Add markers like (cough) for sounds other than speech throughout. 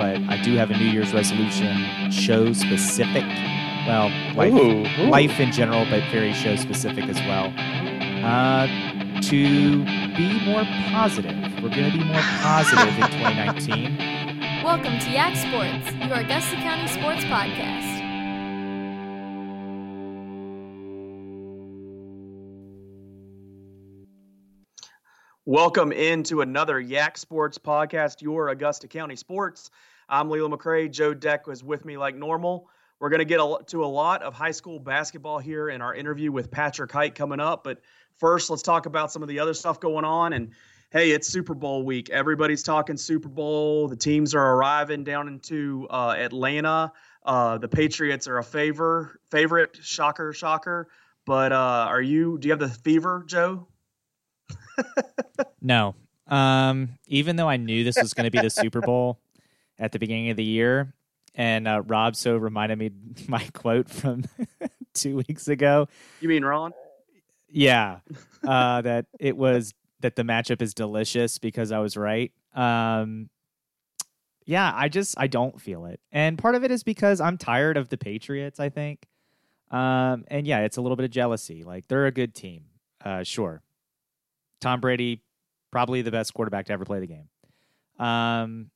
but I do have a New Year's resolution, show specific. Well, life, Ooh, ooh. life in general, but very show specific as well. Uh, to be more positive. We're going to be more positive in (laughs) 2019. Welcome to Yak Sports, your Augusta County sports podcast. Welcome into another Yak Sports podcast, your Augusta County Sports. I'm Leland McCray. Joe Deck was with me like normal. We're going to get a, to a lot of high school basketball here in our interview with Patrick Height coming up. But first, let's talk about some of the other stuff going on. And hey, it's Super Bowl week. Everybody's talking Super Bowl. The teams are arriving down into uh, Atlanta. Uh, the Patriots are a favor favorite. Shocker, shocker. But uh, are you? Do you have the fever, Joe? (laughs) No. Um, even though I knew this was going to be the Super Bowl at the beginning of the year, and uh, Rob so reminded me (laughs) my quote from (laughs) two weeks ago. You mean Ron? Yeah, uh, that it was that the matchup is delicious because I was right. Um, yeah, I just I don't feel it, and part of it is because I'm tired of the Patriots. I think, um, and yeah, it's a little bit of jealousy. Like they're a good team, uh, sure. Tom Brady, probably the best quarterback to ever play the game. Um,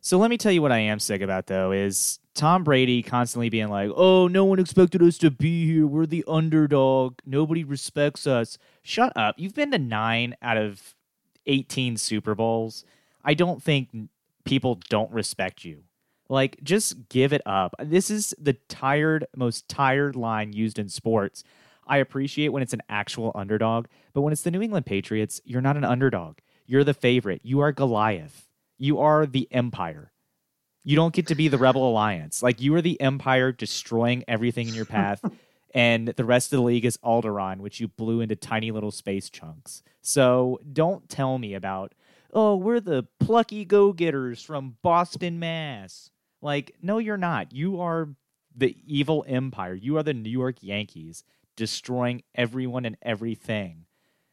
so let me tell you what I am sick about though is Tom Brady constantly being like, "Oh, no one expected us to be here. We're the underdog. Nobody respects us." Shut up. You've been to 9 out of 18 Super Bowls. I don't think people don't respect you. Like just give it up. This is the tired most tired line used in sports. I appreciate when it's an actual underdog, but when it's the New England Patriots, you're not an underdog. You're the favorite. You are Goliath. You are the empire. You don't get to be the Rebel Alliance. Like you are the empire destroying everything in your path, (laughs) and the rest of the league is Alderaan, which you blew into tiny little space chunks. So don't tell me about, oh, we're the plucky go getters from Boston, Mass. Like, no, you're not. You are the evil empire. You are the New York Yankees destroying everyone and everything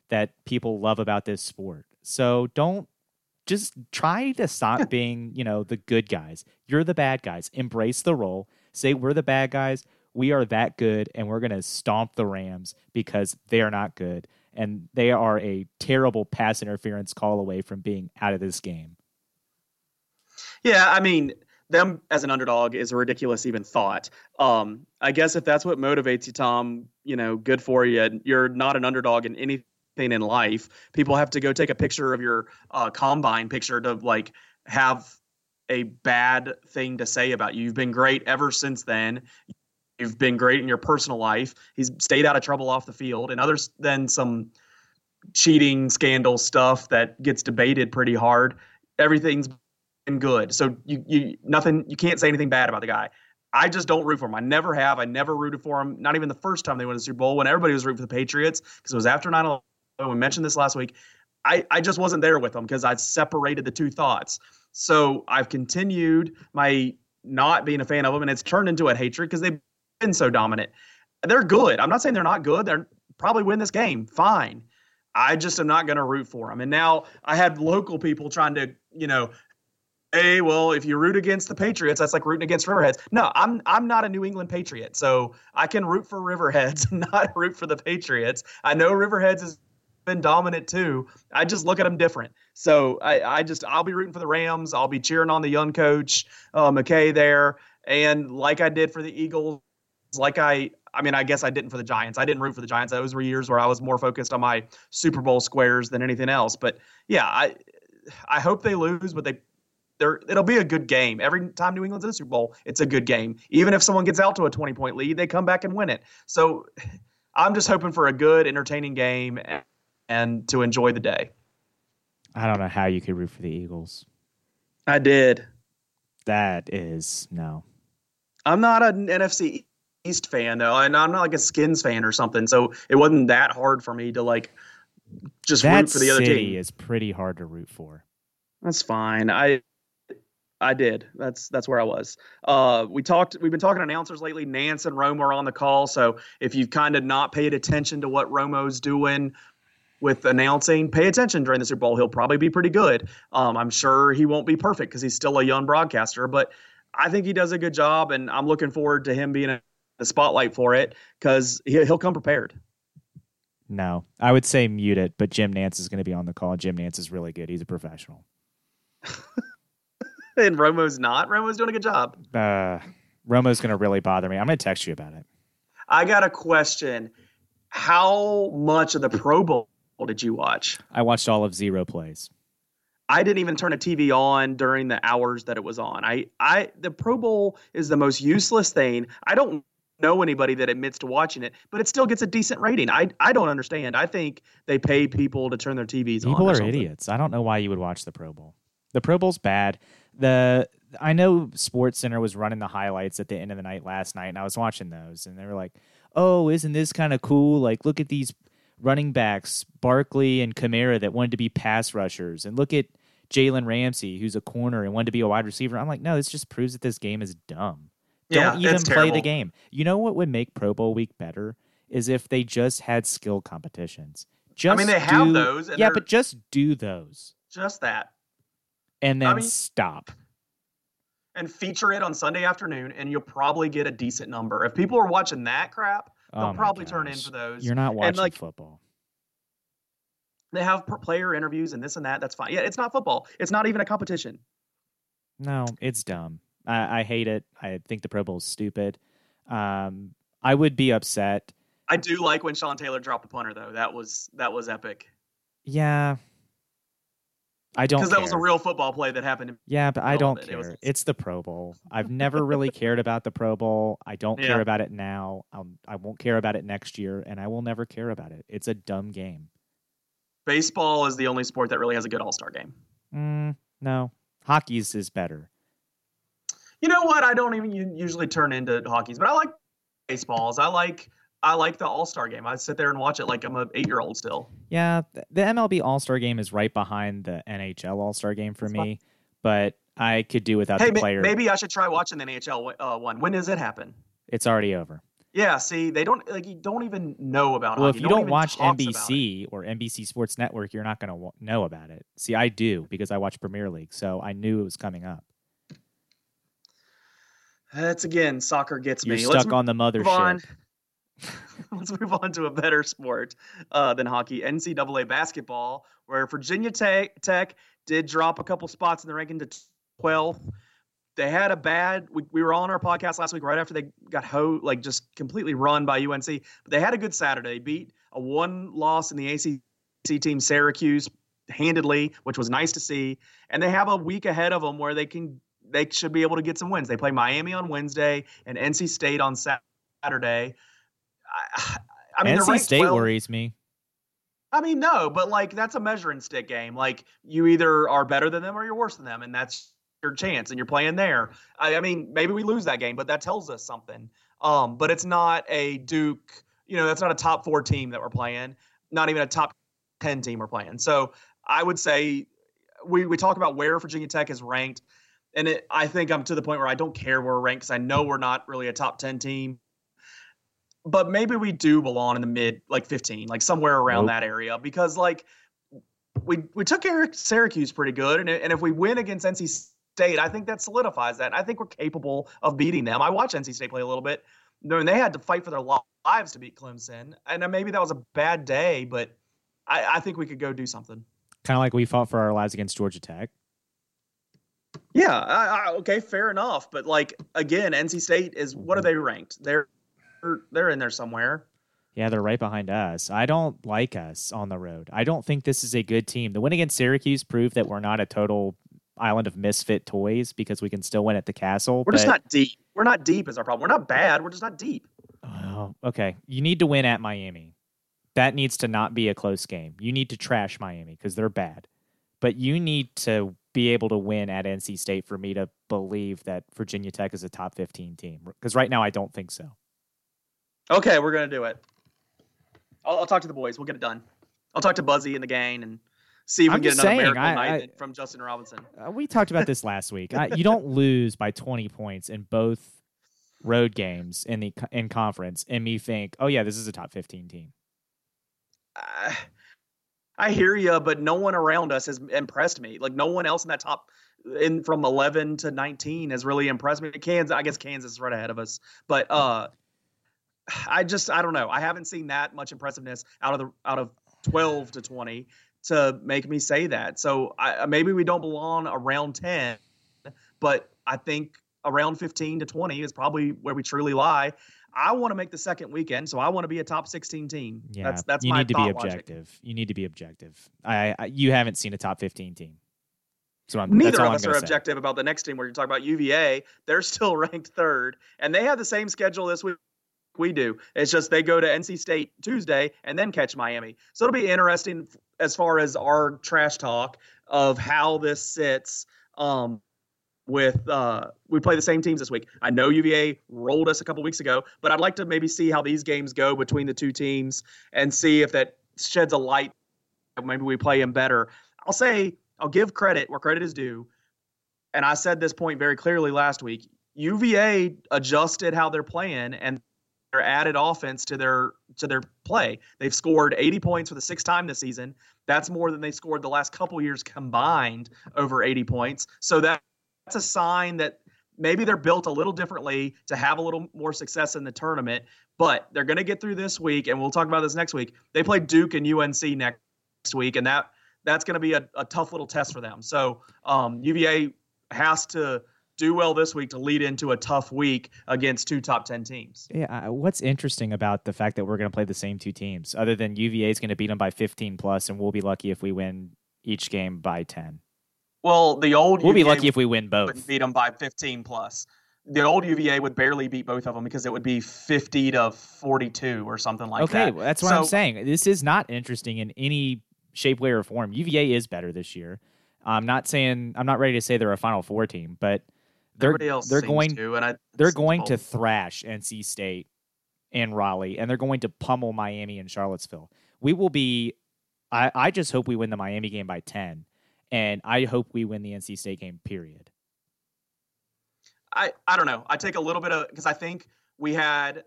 that people love about this sport. So don't just try to stop (laughs) being, you know, the good guys. You're the bad guys. Embrace the role. Say we're the bad guys. We are that good and we're going to stomp the Rams because they're not good and they are a terrible pass interference call away from being out of this game. Yeah, I mean, them as an underdog is a ridiculous even thought. Um, I guess if that's what motivates you, Tom, you know, good for you. You're not an underdog in anything in life. People have to go take a picture of your uh, combine picture to like have a bad thing to say about you. You've been great ever since then. You've been great in your personal life. He's stayed out of trouble off the field, and others than some cheating scandal stuff that gets debated pretty hard. Everything's been good. So you you nothing you can't say anything bad about the guy. I just don't root for him. I never have. I never rooted for him. Not even the first time they won the Super Bowl when everybody was rooting for the Patriots because it was after 9 11. We mentioned this last week. I, I just wasn't there with them because I separated the two thoughts. So I've continued my not being a fan of them, and it's turned into a hatred because they've been so dominant. They're good. I'm not saying they're not good. They're probably win this game. Fine. I just am not going to root for them. And now I had local people trying to, you know, hey, well, if you root against the Patriots, that's like rooting against Riverheads. No, I'm I'm not a New England Patriot, so I can root for Riverheads, (laughs) not root for the Patriots. I know Riverheads has been dominant too. I just look at them different. So I, I just I'll be rooting for the Rams. I'll be cheering on the young coach uh, McVay there, and like I did for the Eagles, like I. I mean, I guess I didn't for the Giants. I didn't root for the Giants. Those were years where I was more focused on my Super Bowl squares than anything else. But yeah, I I hope they lose, but they there it'll be a good game. Every time New England's in a Super Bowl, it's a good game. Even if someone gets out to a 20 point lead, they come back and win it. So (laughs) I'm just hoping for a good, entertaining game and, and to enjoy the day. I don't know how you could root for the Eagles. I did. That is no. I'm not an NFC East fan though, and I'm not like a Skins fan or something. So it wasn't that hard for me to like just that root for the other city team. is pretty hard to root for. That's fine. I I did. That's that's where I was. Uh, we talked. We've been talking announcers lately. Nantz and Romo are on the call. So if you've kind of not paid attention to what Romo's doing, with announcing, pay attention during the Super Bowl. He'll probably be pretty good. Um, I'm sure he won't be perfect because he's still a young broadcaster, but I think he does a good job, and I'm looking forward to him being a, the spotlight for it because he, he'll come prepared. No, I would say mute it, but Jim Nantz is going to be on the call. Jim Nantz is really good. He's a professional. (laughs) and Romo's not. Romo's doing a good job. Uh, Romo's going to really bother me. I'm going to text you about it. I got a question. How much of the Pro Bowl did you watch? I watched all of zero plays. I didn't even turn a TV on during the hours that it was on. I, I, the Pro Bowl is the most useless thing. I don't know anybody that admits to watching it, but it still gets a decent rating. I, I don't understand. I think they pay people to turn their TVs people on. People are idiots. I don't know why you would watch the Pro Bowl. The Pro Bowl's bad. The I know Sports Center was running the highlights at the end of the night last night, and I was watching those, and they were like, "Oh, isn't this kind of cool? Like, look at these running backs, Barkley and Kamara, that wanted to be pass rushers, and look at Jalen Ramsey, who's a corner and wanted to be a wide receiver." I'm like, no, this just proves that this game is dumb. Don't yeah, even play terrible. the game. You know what would make Pro Bowl week better is if they just had skill competitions. Just I mean, they have those. yeah, but just do those. Just that. And then I mean, stop. And feature it on Sunday afternoon, and you'll probably get a decent number. If people are watching that crap, they'll oh probably turn in for those. You're not watching and like football. they have player interviews and this and that. That's fine. Yeah, it's not football. It's not even a competition. No, it's dumb. I, I hate it. I think the Pro Bowl is stupid. Um, I would be upset. I do like when Sean Taylor dropped the punter though. That was that was epic. Yeah. I don't because that was a real football play that happened. Yeah, but I don't it. It care. was- It's the Pro Bowl. I've never really cared about the Pro Bowl. I don't care about it now. Um, I won't care about it next year, and I will never care about it. It's a dumb game. Baseball is the only sport that really has a good All Star game. Mm, no, hockey's is better. You know what? I don't even usually turn into hockey's, but I like baseballs. I like I like the All Star game. I sit there and watch it like I'm a eight year old still. Yeah, the MLB All Star Game is right behind the NHL All Star Game for That's me, fine. but I could do without Hey, the player. maybe I should try watching the NHL uh, one. When does it happen? It's already over. Yeah, see, they don't like you don't even know about it. Well, hockey. if you one don't watch talks about it. NBC or NBC Sports Network, you're not going to w- know about it. See, I do because I watch Premier League, so I knew it was coming up. That's again, soccer gets You're me. stuck Let's on the move on. (laughs) Let's move on to a better sport uh, than hockey, NCAA basketball, where Virginia Tech, did drop a couple spots in the ranking to 12th. They had a bad. We, we were on our podcast last week, right after they got ho like just completely run by UNC. But they had a good Saturday. Beat a one loss in the ACC team, Syracuse, handedly, which was nice to see. And they have a week ahead of them where they can they should be able to get some wins. They play Miami on Wednesday and NC State on Saturday. I, (sighs) I mean, NC State 12. worries me. I mean, no, but like that's a measuring stick game. Like you either are better than them or you're worse than them, and that's your chance. And you're playing there. I, I mean, maybe we lose that game, but that tells us something. Um, but it's not a Duke. You know, that's not a top four team that we're playing. Not even a top ten team we're playing. So I would say we we talk about where Virginia Tech is ranked, and it, I think I'm to the point where I don't care where we're ranked because I know we're not really a top ten team. But maybe we do belong in the mid, like 15, like somewhere around Nope. that area, because like we we took care of Syracuse pretty good, and and if we win against NC State, I think that solidifies that. And I think we're capable of beating them. I watched NC State play a little bit. and they had to fight for their lives to beat Clemson, and uh, maybe that was a bad day, but I, I think we could go do something. Kind of like we fought for our lives against Georgia Tech. Yeah, I, I, okay, fair enough. But like again, NC State is what are mm-hmm. they ranked? They're they're in there somewhere. Yeah, they're right behind us. I don't like us on the road. I don't think this is a good team. The win against Syracuse proved that we're not a total island of misfit toys because we can still win at the castle. We're just not deep. We're not deep is our problem. We're not bad. We're just not deep. Oh, okay. You need to win at Miami. That needs to not be a close game. You need to trash Miami because they're bad. But you need to be able to win at NC State for me to believe that Virginia Tech is a top 15 team. Because right now, I don't think so. Okay, we're gonna do it. I'll, I'll talk to the boys. We'll get it done. I'll talk to Buzzy and the gang and see if we I'm can get another saying, miracle I- night I- from Justin Robinson. Uh, we talked about this last week. I, you don't lose by 20 points in both road games in the in conference and me think, oh, yeah, this is a top 15 team. Uh, I hear you, but no one around us has impressed me. Like no one else in that top in from 11 to 19 has really impressed me. Kansas, I guess Kansas is right ahead of us, but uh, I just I don't know. I haven't seen that much impressiveness out of the out of 12 to 20 to make me say that. So I, uh, maybe we don't belong around 10, but I think around 15 to 20 is probably where we truly lie. I want to make the second weekend, so I want to be a top 16 team. Yeah, that's that's you my need to be objective. logic. You need to be objective. I, I you haven't seen a top 15 team. So I'm, Neither of I'm us are say. objective about the next team. Where you're talking about UVA, they're still (laughs) ranked third, and they have the same schedule this week we do. It's just they go to NC State Tuesday and then catch Miami. So it'll be interesting as far as our trash talk of how this sits. Um, with uh, we play the same teams this week. I know UVA rolled us a couple weeks ago, but I'd like to maybe see how these games go between the two teams and see if that sheds a light. Maybe we play them better. I'll say I'll give credit where credit is due, and I said this point very clearly last week. UVA adjusted how they're playing and their added offense to their to their play. They've scored 80 points for the sixth time this season. That's more than they scored the last couple years combined over 80 points. So that that's a sign that maybe they're built a little differently to have a little more success in the tournament. But they're going to get through this week, and we'll talk about this next week. They play Duke and UNC next week, and that that's going to be a, a tough little test for them. So um, UVA has to do well this week to lead into a tough week against two top 10 teams. Yeah, what's interesting about the fact that we're going to play the same two teams, other than UVA is going to beat them by 15 plus, and we'll be lucky if we win each game by 10. Well, the old We'll be lucky if we win both. beat them by 15 plus. The old UVA would barely beat both of them because it would be 50 to 42 or something like okay, that. well, that's what I'm saying. This is not interesting in any shape, way, or form. UVA is better this year. I'm not saying I'm not ready to say they're a Final Four team, but they're else they're going to, and I, they're going to thrash NC State and Raleigh, and they're going to pummel Miami and Charlottesville. We will be. I, I just hope we win the Miami game by ten, and I hope we win the NC State game. Period. I, I don't know. I take a little bit of because I think we had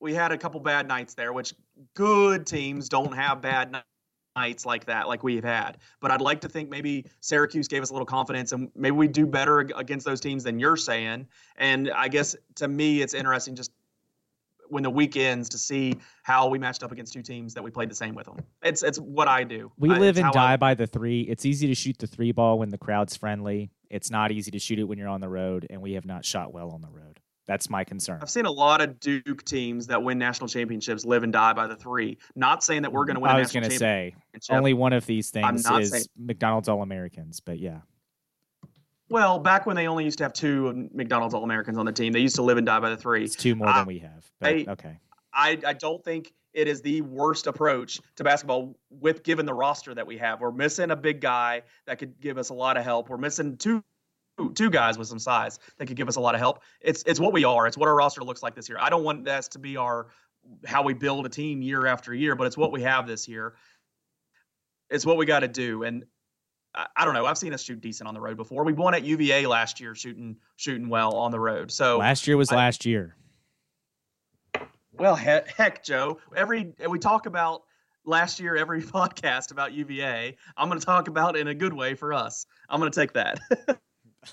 we had a couple bad nights there, which good teams don't have bad ni- nights like that, like we've had. But I'd like to think maybe Syracuse gave us a little confidence, and maybe we do better against those teams than you're saying. And I guess to me, it's interesting just when the week ends to see how we matched up against two teams that we played the same with them. It's it's what I do. We live and die I- by the three. It's easy to shoot the three ball when the crowd's friendly. It's not easy to shoot it when you're on the road, and we have not shot well on the road. That's my concern. I've seen a lot of Duke teams that win national championships live and die by the three. Not saying that we're going to win. I was going to say only one of these things is saying- McDonald's All Americans, but yeah. Well, back when they only used to have two McDonald's All Americans on the team, they used to live and die by the three. It's two more I- than we have. But I- okay. I, I don't think it is the worst approach to basketball with given the roster that we have. We're missing a big guy that could give us a lot of help. We're missing two two guys with some size that could give us a lot of help. It's it's what we are. It's what our roster looks like this year. I don't want that to be our how we build a team year after year, but it's what we have this year. It's what we got to do. And I, I don't know. I've seen us shoot decent on the road before. We won at UVA last year, shooting shooting well on the road. So last year was I- last year. well, heck, heck, Joe. Every we talk about last year every (laughs) podcast about UVA. I'm going to talk about in a good way for us. I'm going to take that. (laughs)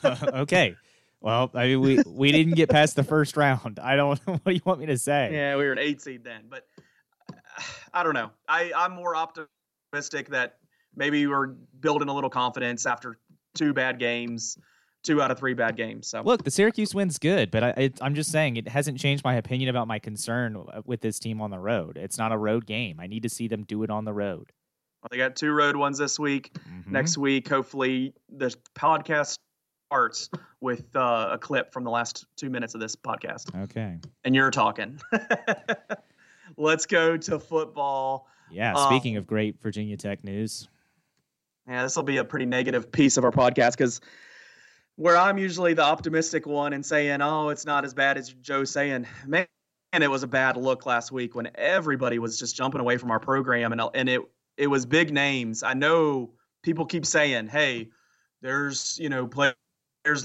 (laughs) okay. Well, I mean, we we didn't get past the first round. I don't. (laughs) What do you want me to say? yeah, we were an eight seed then, but I don't know. I I'm more optimistic that maybe we're building a little confidence after two bad games, two out of three bad games. So Look, the Syracuse win's good, but I, it, I'm just saying it hasn't changed my opinion about my concern with this team on the road. It's not a road game. I need to see them do it on the road. well, they got two road ones this week. Mhm. Next week, hopefully, the podcast starts with uh, a clip from the last two minutes of this podcast. Okay. and you're talking. (laughs) Let's go to football. Yeah. Um, Speaking of great Virginia Tech news, Yeah, this will be a pretty negative piece of our podcast because where I'm usually the optimistic one and saying, "Oh, it's not as bad as Joe saying." Man, it was a bad look last week when everybody was just jumping away from our program, and and it it was big names. I know people keep saying, "Hey, there's you know players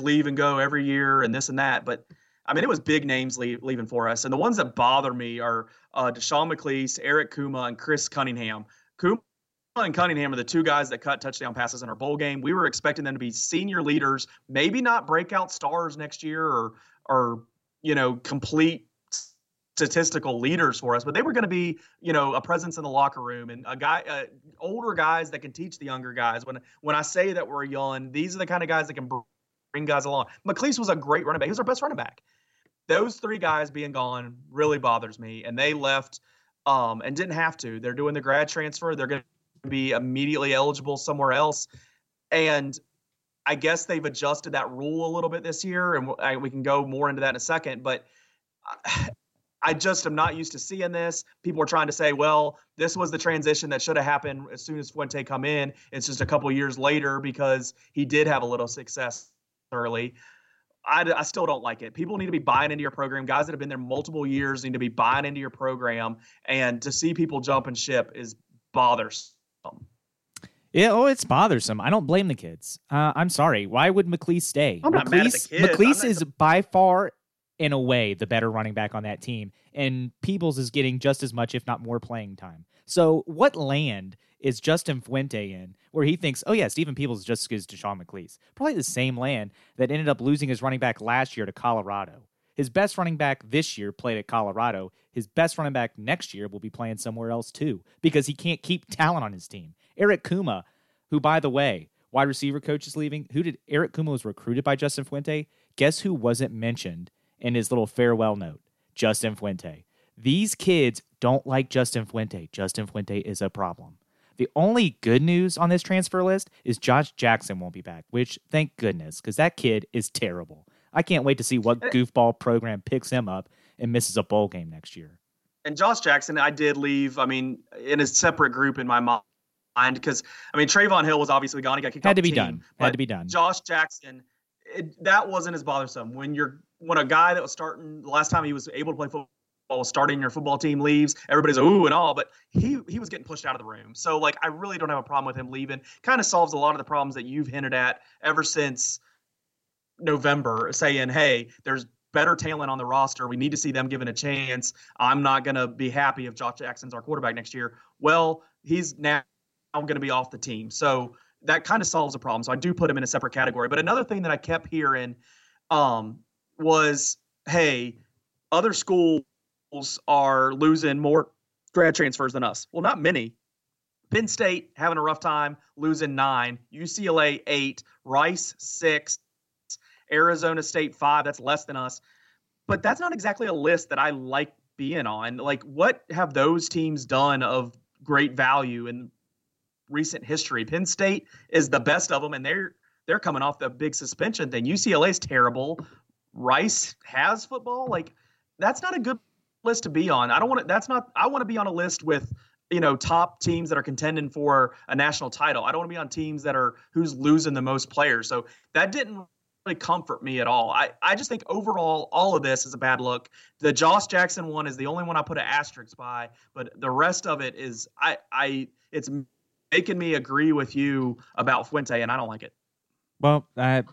leave and go every year and this and that," but I mean, it was big names leave, leaving for us, and the ones that bother me are uh, Deshawn McClease, Eric Kumah, and Chris Cunningham. Kumah and Cunningham are the two guys that cut touchdown passes in our bowl game. We were expecting them to be senior leaders, maybe not breakout stars next year or or you know complete statistical leaders for us, but they were going to be, you know, a presence in the locker room and a guy, uh, older guys that can teach the younger guys. When when I say that we're young, these are the kind of guys that can bring guys along. McClease was a great running back. He was our best running back. Those three guys being gone really bothers me, and they left um, and didn't have to. They're doing the grad transfer. They're going to be immediately eligible somewhere else, and I guess they've adjusted that rule a little bit this year, and we can go more into that in a second. But I just am not used to seeing this. People are trying to say, well, this was the transition that should have happened as soon as Fuente come in. It's just a couple years later because he did have a little success early. I, I still don't like it. People need to be buying into your program. Guys that have been there multiple years need to be buying into your program. And to see people jump and ship is bothersome. Yeah, oh, it's bothersome. I don't blame the kids. Uh, I'm sorry. Why would McClease stay? I'm not mad at the kids. McClease is by far in a way, the better running back on that team. And Peoples is getting just as much, if not more, playing time. So, what land is Justin Fuente in where he thinks, oh, yeah, Steven Peoples is just as good as Deshawn McClease? Probably the same land that ended up losing his running back last year to Colorado. His best running back this year played at Colorado. His best running back next year will be playing somewhere else too because he can't keep talent on his team. Eric Kumah, who, by the way, wide receiver coach is leaving. Who did Eric Kumah was recruited by Justin Fuente? Guess who wasn't mentioned in his little farewell note Justin Fuente. These kids don't like Justin Fuente. Justin Fuente is a problem. The only good news on this transfer list is Josh Jackson won't be back, which thank goodness, because that kid is terrible. I can't wait to see what goofball program picks him up and misses a bowl game next year. And Josh Jackson, I did leave, I mean, in a separate group in my mind because, I mean, Trayvon Hill was obviously gone. He got kicked out. Had to be team, done. Had to be done. Josh Jackson, it, that wasn't as bothersome. When you're when a guy that was starting the last time he was able to play football was starting your football team leaves, everybody's ooh and all, but he he was getting pushed out of the room. So like I really don't have a problem with him leaving. Kind of solves a lot of the problems that you've hinted at ever since November, saying, hey, there's better talent on the roster. We need to see them given a chance. I'm not going to be happy if Josh Jackson's our quarterback next year. Well, he's now going to be off the team. So that kind of solves the problem. So I do put him in a separate category. But another thing that I kept hearing um, was, hey, other schools are losing more grad transfers than us. Well, not many. Penn State having a rough time, losing nine. UCLA eight. Rice six. Arizona State five. That's less than us. But that's not exactly a list that I like being on. Like, what have those teams done of great value in recent history? Penn State is the best of them, and they're they're coming off the big suspension thing. UCLA's terrible. Rice has football. Like that's not a good list to be on. I don't want to. That's not. I want to be on a list with you know top teams that are contending for a national title. I don't want to be on teams that are who's losing the most players. So that didn't really comfort me at all. I, I just think overall all of this is a bad look. The Josh Jackson one is the only one I put an asterisk by, but the rest of it is I I it's making me agree with you about Fuente, and I don't like it. Well, I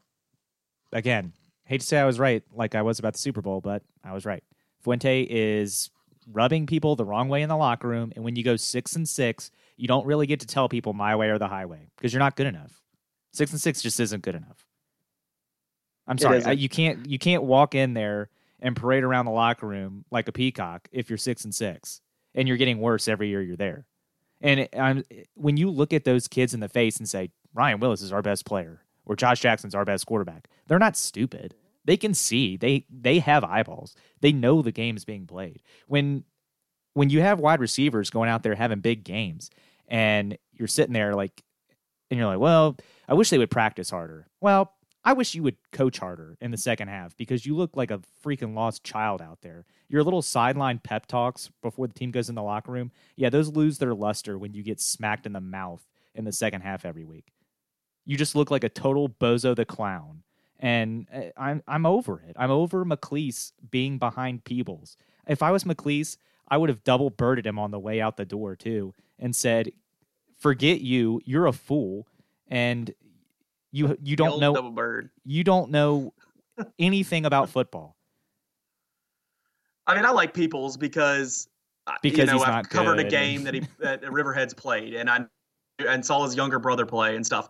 again, hate to say I was right, like I was about the Super Bowl, but I was right. Fuente is rubbing people the wrong way in the locker room, and when you go six and six, you don't really get to tell people my way or the highway because you're not good enough. Six and six just isn't good enough. I'm sorry, I, you can't you can't walk in there and parade around the locker room like a peacock if you're six and six, and you're getting worse every year you're there. And it, when you look at those kids in the face and say Ryan Willis is our best player, or Josh Jackson's our best quarterback. They're not stupid. They can see. They they have eyeballs. They know the game is being played. When when you have wide receivers going out there having big games and you're sitting there like and you're like, "Well, I wish they would practice harder." Well, I wish you would coach harder in the second half because you look like a freaking lost child out there. Your little sideline pep talks before the team goes in the locker room, yeah, those lose their luster when you get smacked in the mouth in the second half every week you just look like a total bozo the clown. And uh, I'm I'm over it. I'm over McClease being behind Peoples. If I was McClease, I would have double birded him on the way out the door too, and said, "Forget you. You're a fool, and you you don't know double bird. you don't know anything about football." I mean, I like Peoples because because you know, I've covered good. a game that he that Riverhead's played, and I and saw his younger brother play and stuff.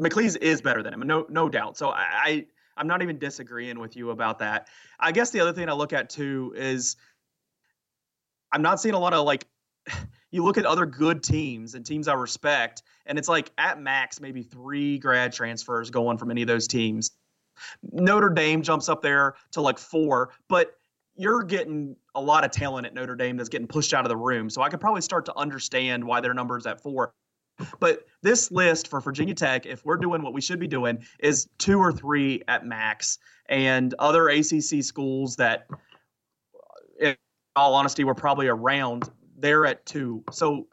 McClease is better than him, no no doubt. So I, I I'm not even disagreeing with you about that. I guess the other thing I look at too is I'm not seeing a lot of like (sighs) you look at other good teams and teams I respect, and it's like at max maybe three grad transfers going from any of those teams. Notre Dame jumps up there to like four, but you're getting a lot of talent at Notre Dame that's getting pushed out of the room. So I could probably start to understand why their numbers at four. But this list for Virginia Tech, if we're doing what we should be doing, is two or three at max. And other ACC schools that, in all honesty, were probably around, they're at two. So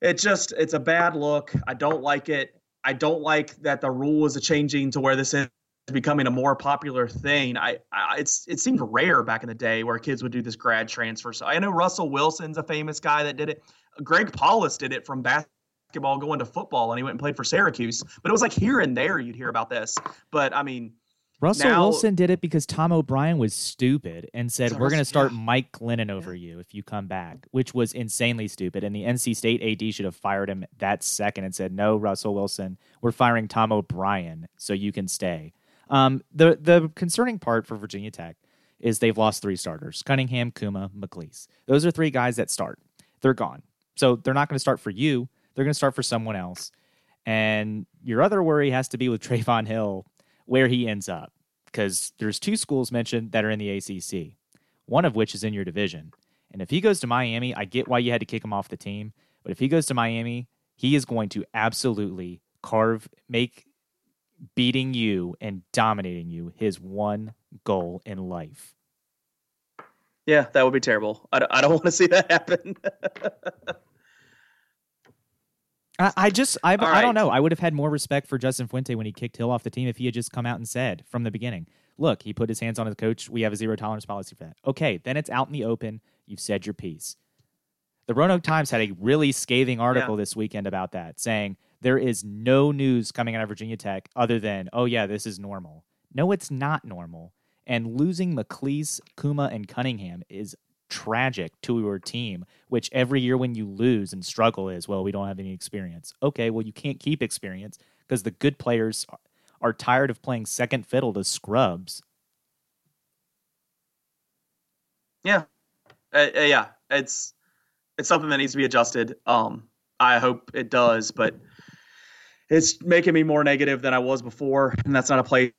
it just, it's a bad look. I don't like it. I don't like that the rule is changing to where this is becoming a more popular thing. I, I, it's it seemed rare back in the day where kids would do this grad transfer. So I know Russell Wilson's a famous guy that did it. Greg Paulus did it from basketball basketball going to football and he went and played for Syracuse. But it was like here and there you'd hear about this. But I mean, Russell now, Wilson did it because Tom O'Brien was stupid and said, We're going to start yeah. Mike Glennon over you if you come back, which was insanely stupid. And the NC State AD should have fired him that second and said, No, Russell Wilson, we're firing Tom O'Brien so you can stay. Um, the, the concerning part for Virginia Tech is they've lost three starters Cunningham, Kumah, McClease. Those are three guys that start. They're gone. So they're not going to start for you. They're going to start for someone else. And your other worry has to be with (laughs) Trayvon Hill, where he ends up, because there's two schools mentioned that are in the ACC, one of which is in your division. And if he goes to Miami, I get why you had to kick him off the team. But if he goes to Miami, he is going to absolutely carve, make beating you and dominating you his one goal in life. yeah, that would be terrible. I, don't- I don't want to see that happen. (laughs) I, I just, I, I don't know. I would have had more respect for Justin Fuente when he kicked Hill off the team if he had just come out and said from the beginning, look, he put his hands on his coach. We have a zero tolerance policy for that. Okay, then it's out in the open. You've said your piece. The Roanoke Times had a really scathing article this weekend about that, saying there is no news coming out of Virginia Tech other than, oh, yeah, this is normal. No, it's not normal. And losing McClease, Kumah, and Cunningham is tragic to your team, which every year when you lose and struggle is, well, we don't have any experience. Okay, well, you can't keep experience because the good players are- tired of playing second fiddle to scrubs. yeah, Uh, uh, yeah, it's it's something that needs to be adjusted. Um, I hope it does, but it's making me more negative than I was before, and that's not a place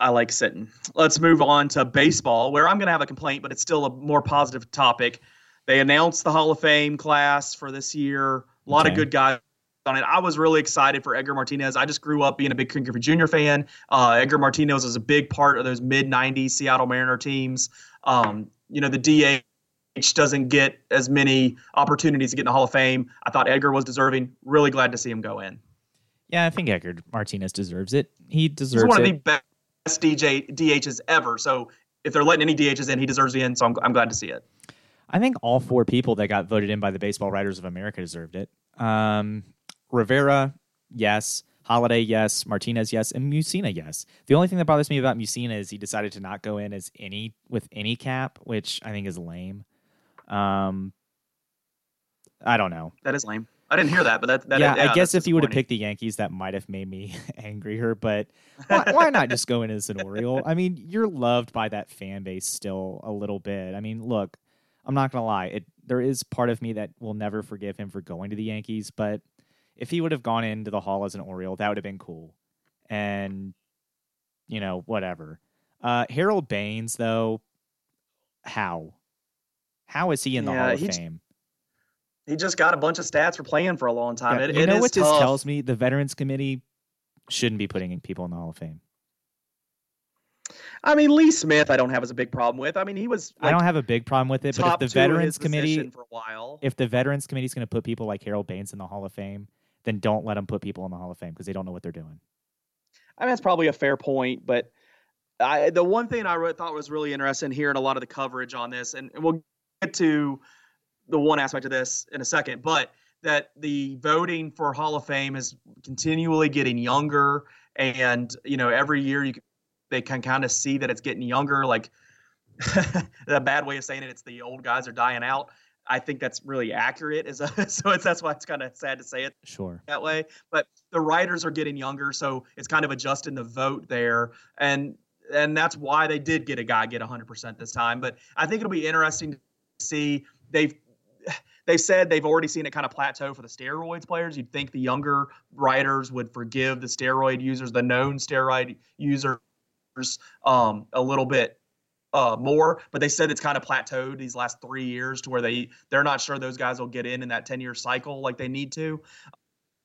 I like sitting. Let's move on to baseball, where I'm going to have a complaint, but it's still a more positive topic. They announced the Hall of Fame class for this year. A lot of good guys on it. I was really excited for Edgar Martinez. I just grew up being a big Ken Griffey Jr. fan. Uh, Edgar Martinez was a big part of those mid '90s Seattle Mariner teams. Um, you know, the DH doesn't get as many opportunities to get in the Hall of Fame. I thought Edgar was deserving. Really glad to see him go in. Yeah, I think Edgar Martinez deserves it. He He's deserves one of it. the best DJ DHs ever. So if they're letting any DHs in, he deserves the in. So I'm, I'm glad to see it. I think all four people that got voted in by the Baseball Writers of America deserved it. Um, Rivera, yes. Halladay, yes. Martinez, yes. And Mussina, yes. The only thing that bothers me about Mussina is he decided to not go in as any with any cap, which I think is lame. Um, I don't know. That is lame. I didn't hear that, but that, that yeah, I guess if he would have picked the Yankees, that might have made me (laughs) angrier. But (laughs) why, why not just go in as an Oriole? I mean, you're loved by that fan base still a little bit. I mean, look, I'm not gonna lie. It there is part of me that will never forgive him for going to the Yankees. But if he would have gone into the Hall as an Oriole, that would have been cool. And you know, whatever. Uh, Harold Baines, though, how? How is he in the Yeah, Hall of Fame? He just got a bunch of stats for playing for a long time. Yeah, It, you it know is what this tells me? The Veterans Committee shouldn't be putting people in the Hall of Fame. I mean, Lee Smith, I don't have as a big problem with. I mean, he was I don't have a big problem with it, but if the Veterans Committee, for a while. if the Veterans Committee is going to put people like Harold Baines in the Hall of Fame, then don't let them put people in the Hall of Fame because they don't know what they're doing. I mean, that's probably a fair point, but I, the one thing I thought was really interesting here in a lot of the coverage on this, and we'll get to the one aspect of this in a second, but that the voting for Hall of Fame is continually getting younger, and you know every year you they can kind of see that it's getting younger. Like (laughs) a bad way of saying it, it's the old guys are dying out. I think that's really accurate. Is (laughs) so it's that's why it's kind of sad to say it Sure. that way. But the writers are getting younger, so it's kind of adjusting the vote there, and and that's why they did get a guy get 100% this time. But I think it'll be interesting to see they've they've said they've already seen it kind of plateau for the steroids players. You'd think the younger writers would forgive the steroid users, the known steroid users, um, a little bit uh, more. But they said it's kind of plateaued these last three years to where they they're not sure those guys will get in in that 10 year cycle like they need to.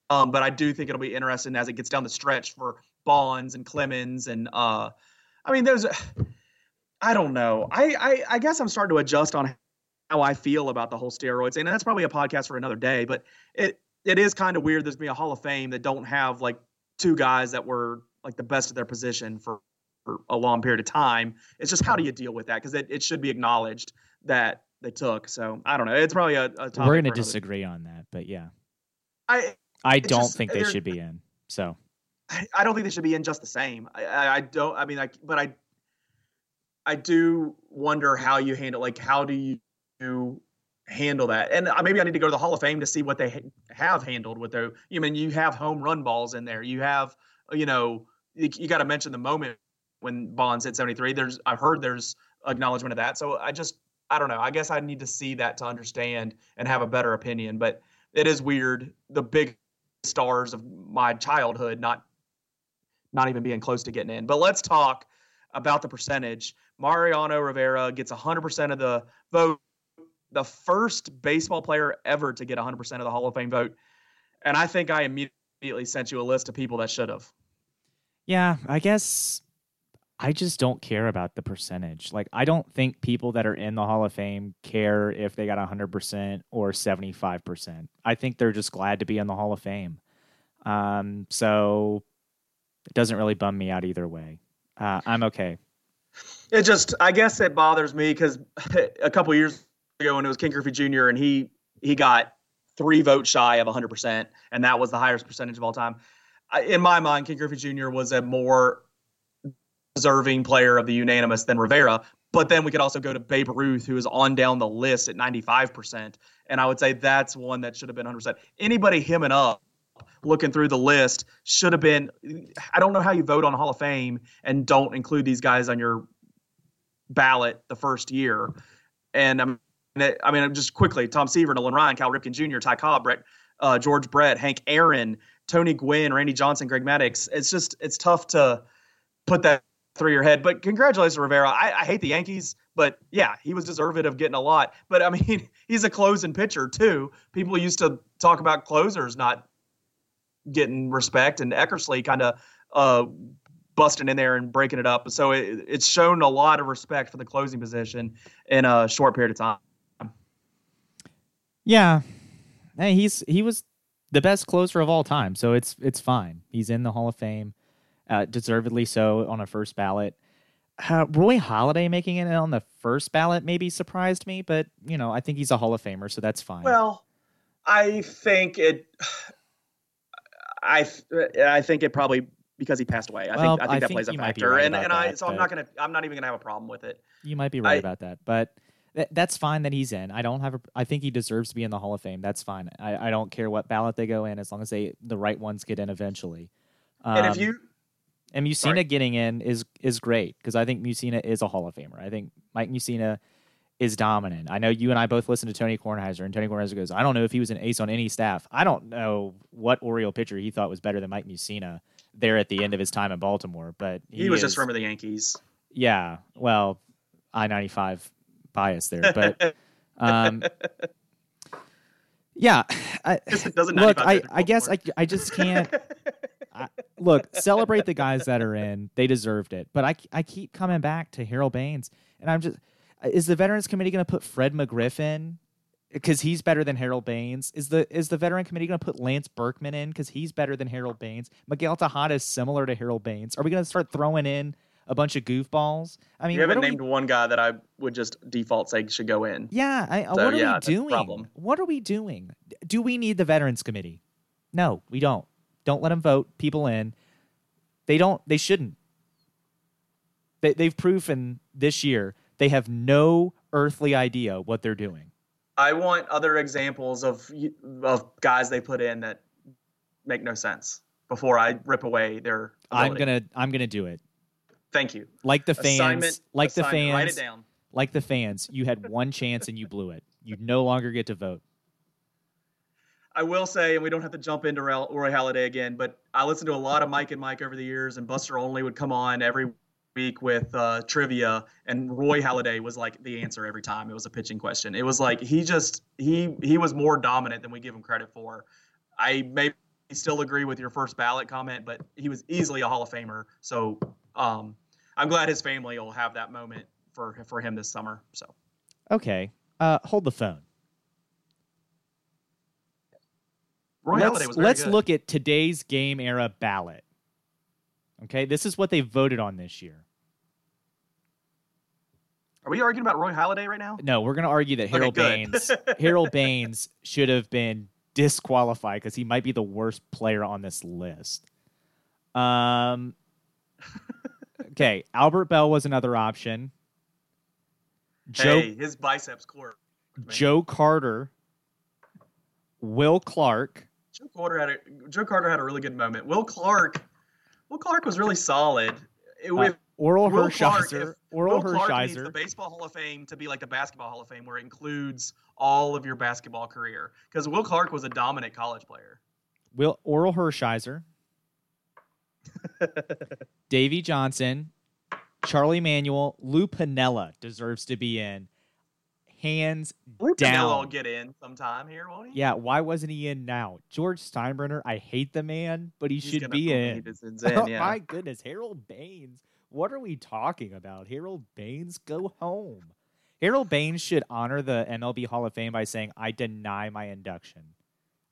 Um, but I do think it'll be interesting as it gets down the stretch for Bonds and Clemens and uh, I mean those. I don't know. I, I I guess I'm starting to adjust on how I feel about the whole steroids, and that's probably a podcast for another day. But it it is kind of weird. There's gonna be a Hall of Fame that don't have like two guys that were like the best of their position for, for a long period of time. It's just how do you deal with that? Because it, it should be acknowledged that they took. So I don't know. It's probably a, a topic. We're going to disagree on that, but yeah, I I don't just- think they should be in. So I I don't think they should be in just the same. I, I, I don't. I mean, like, but I, I do wonder how you handle. Like, how do you handle that? And maybe I need to go to the Hall of Fame to see what they ha- have handled with their. You mean you have home run balls in there? You have, you know, you, you got to mention the moment when Bonds hit seventy three. There's, I've heard there's acknowledgement of that. So I just, I don't know. I guess I need to see that to understand and have a better opinion. But it is weird. The big stars of my childhood not not even being close to getting in. But let's talk about the percentage. Mariano Rivera gets 100% of the vote, the first baseball player ever to get 100% of the Hall of Fame vote. And I think I immediately sent you a list of people that should have. yeah, I guess I just don't care about the percentage. Like I don't think people that are in the Hall of Fame care if they got 100% or 75%. I think they're just glad to be in the Hall of Fame. Um, so it doesn't really bum me out either way. Uh, I'm okay. It just, I guess it bothers me because (laughs) a couple years ago when it was Ken Griffey Jr. and he he got three votes shy of 100%, and that was the highest percentage of all time. I, in my mind, Ken Griffey Jr. was a more deserving player of the unanimous than Rivera. But then we could also go to Babe Ruth, who is on down the list at 95%. And I would say that's one that should have been 100%. Anybody hemming up looking through the list should have been. I don't know how you vote on Hall of Fame and don't include these guys on your ballot the first year. And I'm, I mean, just quickly: Tom Seaver, Nolan Ryan, Cal Ripken Jr., Ty Cobb, Brett, uh, George Brett, Hank Aaron, Tony Gwynn, Randy Johnson, Greg Maddux. It's just it's tough to put that through your head. But congratulations, Rivera. I, I hate the Yankees, but yeah, he was deserving of getting a lot. But I mean, (laughs) he's a closing pitcher too. People used to talk about closers not getting respect, and Eckersley kind of uh, busting in there and breaking it up. So it, it's shown a lot of respect for the closing position in a short period of time. Yeah. Hey, he's he was the best closer of all time, so it's it's fine. He's in the Hall of Fame, uh, deservedly so on a first ballot. Uh, Roy Halladay making it on the first ballot maybe surprised me, but you know I think he's a Hall of Famer, so that's fine. Well, I think it. I I think it probably because he passed away. I Well, think I think I that think plays a you might be factor, right and and I so I'm not gonna I'm not even gonna have a problem with it. you might be right I- about that, but th- that's fine that he's in. I don't have a. I think he deserves to be in the Hall of Fame. That's fine. I, I don't care what ballot they go in as long as they the right ones get in eventually. And if Um, you And Mussina Sorry. getting in is is great because I think Mussina is a Hall of Famer. I think Mike Mussina is dominant. I know you and I both listen to Tony Kornheiser, and Tony Kornheiser goes, "I don't know if he was an ace on any staff. I don't know what Oriole pitcher he thought was better than Mike Mussina there at the end of his time in Baltimore, but he, was is- just from the Yankees. yeah. Well, I ninety five bias there, but um, yeah. I, (laughs) Doesn't look, I, I guess I, I just can't I, (laughs) look, celebrate the guys that are in. They deserved it. But I, I keep coming back to Harold Baines, and I'm just is the Veterans Committee going to put Fred McGriff in because he's better than Harold Baines? Is the is the Veteran Committee going to put Lance Berkman in because he's better than Harold Baines? Miguel Tejada is similar to Harold Baines. Are we going to start throwing in a bunch of goofballs? I mean, you haven't named we, one guy that I would just default say should go in. yeah, I, uh, So, what are yeah, we doing? What are we doing? Do we need the Veterans Committee? No, we don't. Don't let them vote people in. They don't. They shouldn't. They, they've proven this year they have no earthly idea what they're doing. I want other examples of of guys they put in that make no sense before I rip away their. Ability. I'm gonna I'm gonna do it. Thank you. Like the fans, Assignment, like the assignment. Write it fans, down. like the fans. You had one chance and you blew it. You no longer get to vote. I will say, and we don't have to jump into Roy Roy Halladay again, but I listened to a lot of Mike and Mike over the years, and Buster Olney would come on every week with uh, trivia, and Roy Halladay was like the answer every time. It was a pitching question. It was like he just he he was more dominant than we give him credit for. I maybe still agree with your first ballot comment, but he was easily a Hall of Famer. So um, I'm glad his family will have that moment for for him this summer. So Okay. Uh, hold the phone. Roy let's Halladay was very let's good. look at today's game era ballot. Okay, this is what they voted on this year. Are we arguing about Roy Halladay right now? No, we're going to argue that Harold good. Baines (laughs) Harold Baines should have been disqualified because he might be the worst player on this list. Um. Okay, Albert Belle was another option. Joe Hey, his biceps core. Joe Carter, Will Clark, Joe Carter had a Joe Carter had a really good moment. Will Clark, Will Clark was really solid. It, uh, Orel Will Clark, Hershiser, if Orel Will Clark needs the Baseball Hall of Fame to be like the Basketball Hall of Fame, where it includes all of your basketball career. Because Will Clark was a dominant college player. Will Orel Hershiser, (laughs) Davey Johnson, Charlie Manuel, Lou Piniella deserves to be in. Hands Lou down. Piniella will get in sometime here, won't he? Yeah, why wasn't he in now? George Steinbrenner, I hate the man, but he He's should be he in. is in, Oh yeah. my goodness, Harold Baines. What are we talking about? Harold Baines, go home. Harold Baines should honor the MLB Hall of Fame by saying, I deny my induction.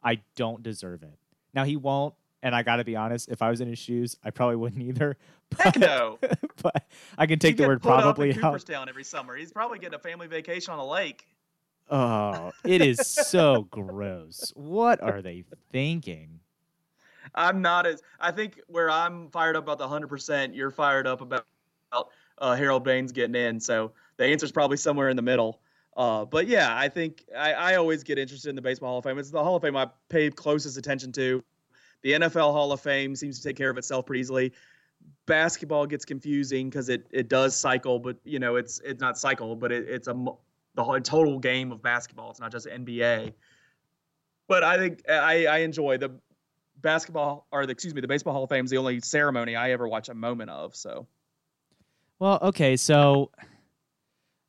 I don't deserve it. Now, he won't, and I got to be honest, if I was in his shoes, I probably wouldn't either. (laughs) Heck But, no. (laughs) but I can take the word put up in probably out. Cooperstown every summer. He's probably getting a family vacation on a lake. Oh, it is so gross. What are they thinking? I'm not as I think where I'm fired up about the hundred percent, you're fired up about uh, Harold Baines getting in. So the answer's probably somewhere in the middle. Uh, but yeah, I think I, I always get interested in the Baseball Hall of Fame. It's the Hall of Fame I pay closest attention to. The NFL Hall of Fame seems to take care of itself pretty easily. Basketball gets confusing because it, it does cycle, but you know it's it's not cycle, but it, it's a the whole total game of basketball. It's not just NBA. But I think I, I enjoy the basketball or the, excuse me, the baseball Hall of Fame is the only ceremony I ever watch a moment of. So Well, okay, so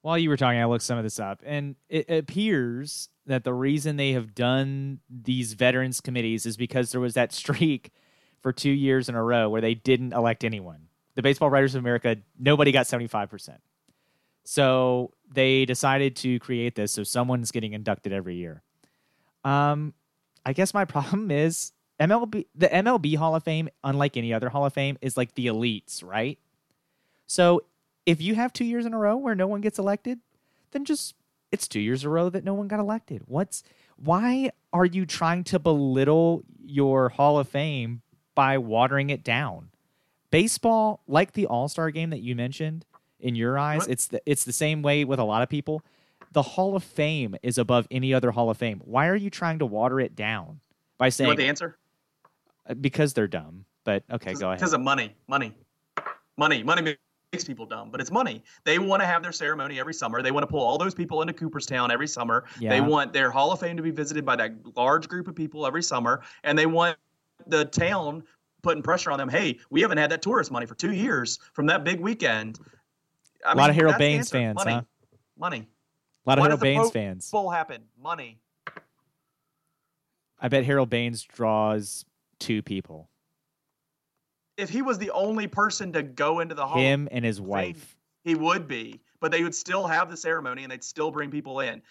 while you were talking, I looked some of this up, and it appears that the reason they have done these veterans committees is because there was that streak for two years in a row where they didn't elect anyone. The Baseball Writers of America, nobody got 75%. So they decided to create this so someone's getting inducted every year. Um, I guess my (laughs) problem is MLB, the MLB Hall of Fame, unlike any other Hall of Fame, is like the elites, right? So if you have two years in a row where no one gets elected, then just it's two years in a row that no one got elected. What's why are you trying to belittle your Hall of Fame by watering it down? Baseball, like the All Star game that you mentioned, in your eyes, What? it's the it's the same way with a lot of people. The Hall of Fame is above any other Hall of Fame. Why are you trying to water it down by you saying want the answer? Uh, because they're dumb? But okay, go ahead. Because of money, money, money, money people dumb. But it's money. They want to have their ceremony every summer. They want to pull all those people into Cooperstown every summer. They want their Hall of Fame to be visited by that large group of people every summer, and they want the town putting pressure on them. Hey, we haven't had that tourist money for two years from that big weekend. I A lot of Harold Baines fans, money. huh? Money. A lot of Why Harold Baines fans. Bowl happen? Money. I bet Harold Baines draws two people. If he was the only person to go into the Hall, Him and his wife. he would be. But they would still have the ceremony and they'd still bring people in.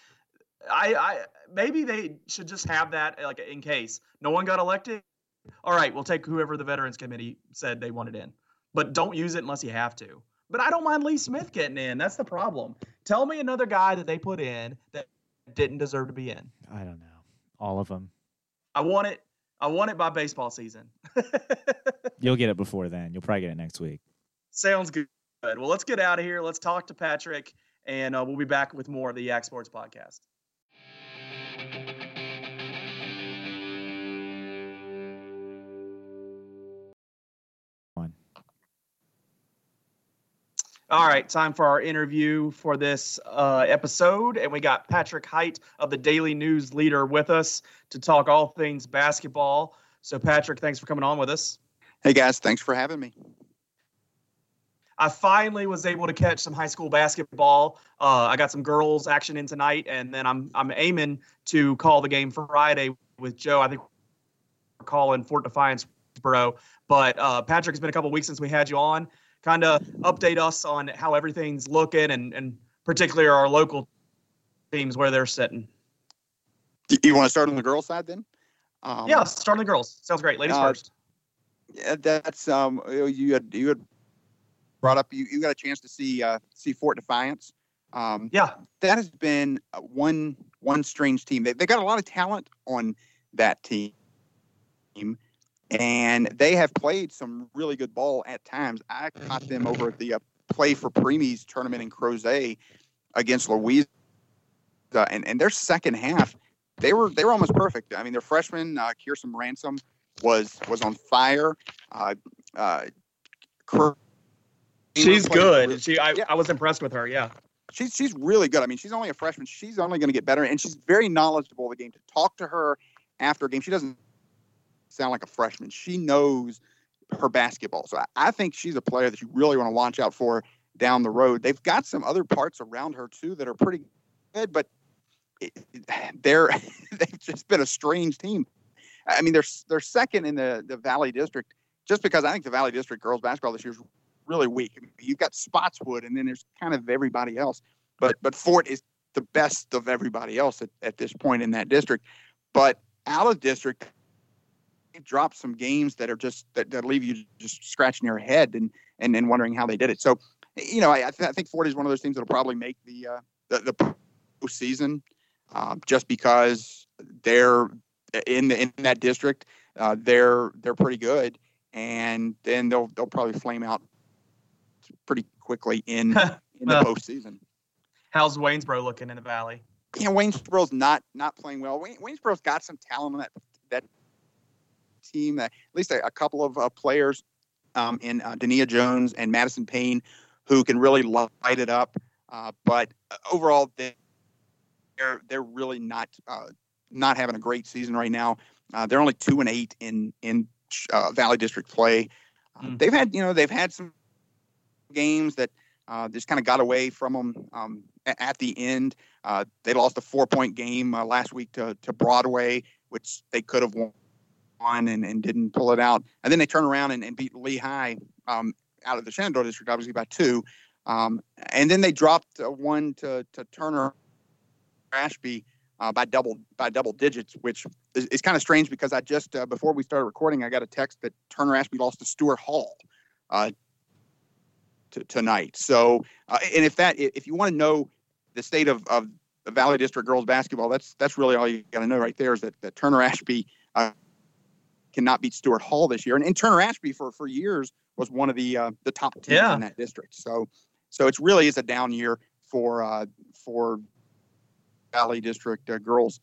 I, I maybe they should just have that like in case no one got elected. All right, we'll take whoever the Veterans Committee said they wanted in, but don't use it unless you have to. But I don't mind Lee Smith getting in. That's the problem. Tell me another guy that they put in that didn't deserve to be in. I don't know. All of them. I want it. I want it by baseball season. (laughs) You'll get it before then. You'll probably get it next week. Sounds good. Well, let's get out of here. Let's talk to Patrick, and uh, we'll be back with more of the Yak Sports Podcast. All right, time for our interview for this uh, episode. And we got Patrick Height of the Daily News Leader with us to talk all things basketball. So, Patrick, thanks for coming on with us. Hey, guys, thanks for having me. I finally was able to catch some high school basketball. Uh, I got some girls action in tonight, and then I'm I'm aiming to call the game Friday with Joe. I think we're calling Fort Defiance, bro. But uh, Patrick, it's been a couple weeks since we had you on kind of update us on how everything's looking and, and particularly our local teams where they're sitting. You want to start on the girls' side then? Um, yeah, start on the girls. Sounds great. Ladies uh, first. Yeah, that's um. You had you had brought up you, you got a chance to see uh, see Fort Defiance. Um, yeah, that has been one one strange team. They they got a lot of talent on that team, and they have played some really good ball at times. I caught them over at the uh, Play for Preemies tournament in Crozet against Louisa, and and their second half, they were they were almost perfect. I mean, their freshman uh, Kirsten Ransom was was on fire. Uh, uh, she's good. Really, she I, yeah. I was impressed with her. Yeah. She's, she's really good. I mean, she's only a freshman. She's only going to get better, and she's very knowledgeable of the game. To talk to her after a game, she doesn't sound like a freshman. She knows her basketball. So I, I think she's a player that you really want to watch out for down the road. They've got some other parts around her too that are pretty good, but (sighs) they're (laughs) they've just been a strange team. I mean, they're they're second in the the Valley District just because I think the Valley District girls basketball this year is really weak. I mean, you've got Spotswood, and then there's kind of everybody else. But but Fort is the best of everybody else at, at this point in that district. But out of district, dropped some games that are just that, that leave you just scratching your head and and, and wondering how they did it. So, you know, I, I, th- I think Fort is one of those teams that'll probably make the uh, the, the postseason um, just because they're in the, in that district. Uh, they're they're pretty good, and then they'll they'll probably flame out pretty quickly in (laughs) in the postseason. How's Waynesboro looking in the Valley? Yeah, Waynesboro's not not playing well. Wayne, Waynesboro's got some talent on that that team, at least a, a couple of uh, players um, in uh, Dania Jones and Madison Payne who can really light it up. Uh, but uh, overall, they're they're really not uh, not having a great season right now. Uh, they're only two and eight in in uh, Valley District play. Mm. They've had you know they've had some games that just kind of got away from them um, at the end. they lost a four point game last week to to Broadway, which they could have won one and, and didn't pull it out. And then they turn around and, and beat Lee High um, out of the Shenandoah district, obviously by two. Um, and then they dropped one to, to Turner Ashby uh, by double by double digits, which is, is kind of strange because I just uh, before we started recording, I got a text that Turner Ashby lost to Stewart Hall uh, t- tonight. So, uh, and if that if you want to know the state of, of the Valley District girls basketball, that's that's really all you got to know right there is that, that Turner Ashby uh, cannot beat Stewart Hall this year. And, and Turner Ashby for for years was one of the uh, the top teams yeah. in that district. So so it really is a down year for uh, for Valley District uh, girls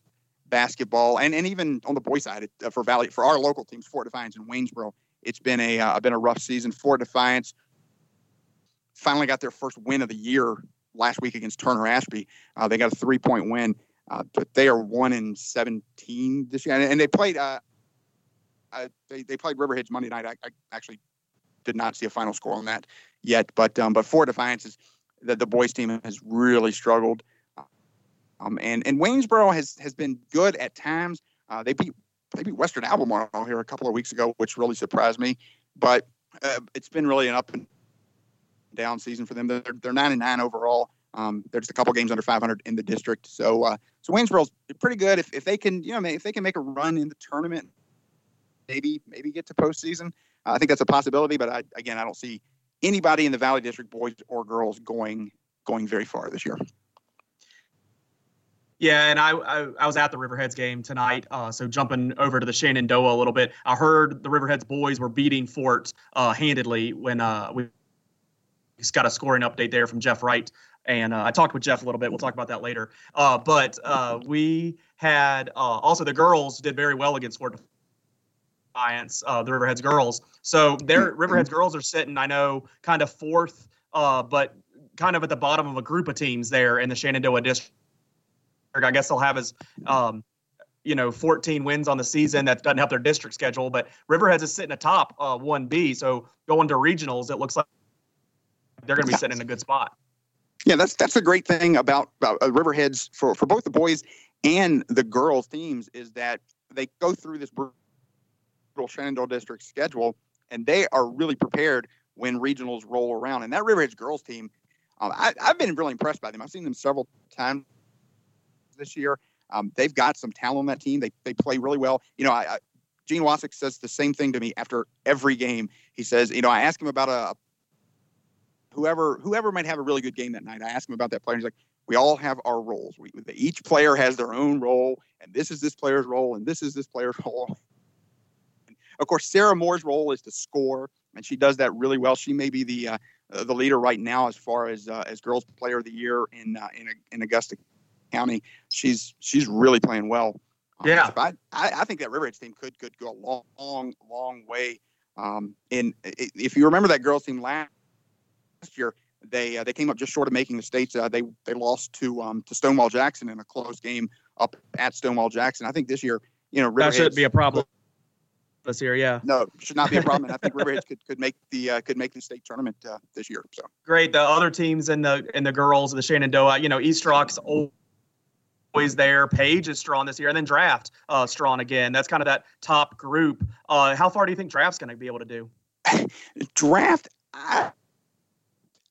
basketball, and, and even on the boys side uh, for Valley for our local teams, Fort Defiance and Waynesboro. It's been a uh, been a rough season. Fort Defiance finally got their first win of the year last week against Turner Ashby. Uh, they got a three point win. Uh, but they are one in seventeen this year, and, and they played. Uh, I, they, they played Riverheads Monday night. I, I, actually did not see a final score on that yet, but um, but Fort Defiance is the, the boys team has really struggled. Um, and and Waynesboro has has been good at times. Uh, they beat they beat Western Albemarle here a couple of weeks ago, which really surprised me. But uh, it's been really an up and down season for them. They're they're nine and nine overall. Um, they're just a couple games under 500 in the district. So uh, so Waynesboro's pretty good if, if they can you know if they can make a run in the tournament maybe maybe get to postseason. I think that's a possibility, but I, again, I don't see anybody in the Valley District, boys or girls, going going very far this year. Yeah, and I, I, I was at the Riverheads game tonight. Uh, so jumping over to the Shenandoah a little bit, I heard the Riverheads boys were beating Fort uh, handedly when uh, we just got a scoring update there from Jeff Wright. And uh, I talked with Jeff a little bit. We'll talk about that later. Uh, but uh, we had also the girls did very well against Fort Giants, uh, the Riverheads girls. So their Riverheads girls are sitting, I know, kind of fourth, uh, but kind of at the bottom of a group of teams there in the Shenandoah district. I guess they'll have as um, you know 14 wins on the season. That doesn't help their district schedule, but Riverheads is sitting atop uh, 1B. So going to regionals, it looks like they're going to be sitting in a good spot. Yeah, that's that's a great thing about, about uh, Riverheads for for both the boys and the girls teams is that they go through this brutal Shenandoah district schedule and they are really prepared when regionals roll around. And that Riverheads girls team, um, I, have been really impressed by them. I've seen them several times this year. Um, they've got some talent on that team. They they play really well. You know, I, I Gene Wasick says the same thing to me after every game. He says, you know, I ask him about a whoever whoever might have a really good game that night. I ask him about that player. He's like, we all have our roles. We, each player has their own role, and this is this player's role, and this is this player's (laughs) role. Of course, Sarah Moore's role is to score, and she does that really well. She may be the uh, the leader right now as far as uh, as girls player of the year in uh, in, in Augusta County. She's she's really playing well. Um, yeah, I, I, I think that Riverheads team could could go a long long long way. Um, and if you remember that girls team last year, they uh, they came up just short of making the states. Uh, they they lost to um, to Stonewall Jackson in a close game up at Stonewall Jackson. I think this year, you know, that should be a problem this year. Yeah, no, should not be a problem. and I think (laughs) Riverheads could, could make the uh, could make the state tournament uh, this year. So great. The other teams and the and the girls, the Shenandoah, you know, East Rock's always there. Page is strong this year, and then Draft uh, strong again. That's kind of that top group. Uh, how far do you think Draft's going to be able to do? (laughs) Draft. I,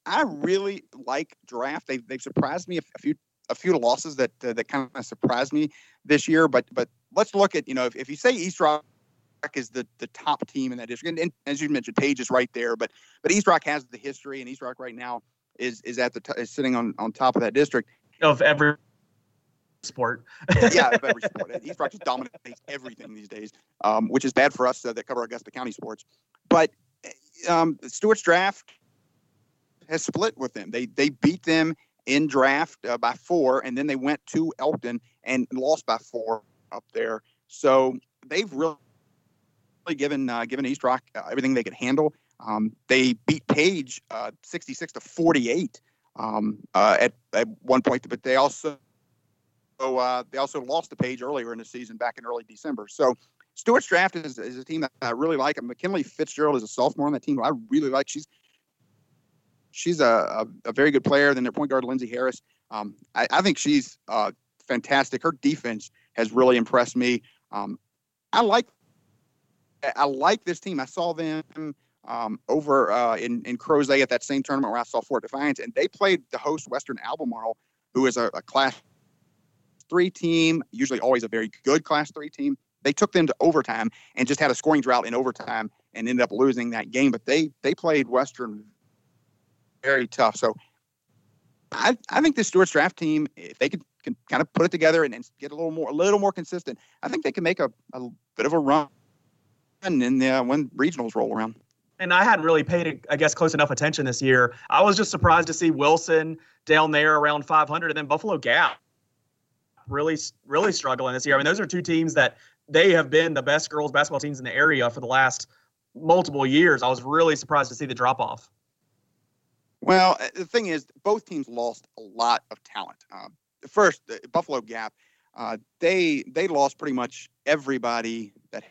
I really like draft. They've they've surprised me a, a few a few losses that uh, that kind of surprised me this year. But but let's look at you know if, if you say East Rock is the the top team in that district, and, and, as you mentioned, Page is right there. But but East Rock has the history, and East Rock right now is is at the t- is sitting on on top of that district of every sport. yeah, of every (laughs) sport. East Rock just dominates everything these days, um, which is bad for us uh, that cover Augusta County sports. But um, Stuarts Draft has split with them. They they beat them in draft uh, by four, and then they went to Elkton and lost by four up there. So they've really given uh, given East Rock uh, everything they could handle. Um, they beat Page uh, 66 to 48 um, uh, at at one point, but they also so, uh, they also lost to Page earlier in the season back in early December. So Stuarts Draft is, is a team that I really like. McKinley Fitzgerald is a sophomore on that team. I really like. She's she's a, a, a, very good player. Then their point guard, Lindsay Harris. Um, I, I, think she's uh, fantastic. Her defense has really impressed me. Um, I like I like this team. I saw them um, over uh, in in Crozet at that same tournament where I saw Fort Defiance, and they played the host Western Albemarle, who is a, a class three team, usually always a very good class three team. They took them to overtime and just had a scoring drought in overtime and ended up losing that game. But they they played Western very tough. So I, I think the Stuarts Draft team, if they could, can kind of put it together and, and, get a little more a little more consistent, I think they can make a, a bit of a run in the, uh, when regionals roll around. And I hadn't really paid, I guess, close enough attention this year. I was just surprised to see Wilson down there around 500, and then Buffalo Gap really, really struggling this year. I mean, those are two teams that they have been the best girls basketball teams in the area for the last multiple years. I was really surprised to see the drop off. Well, uh, the thing is, both teams lost a lot of talent. Uh, first, Buffalo Gap, uh, they they lost pretty much everybody that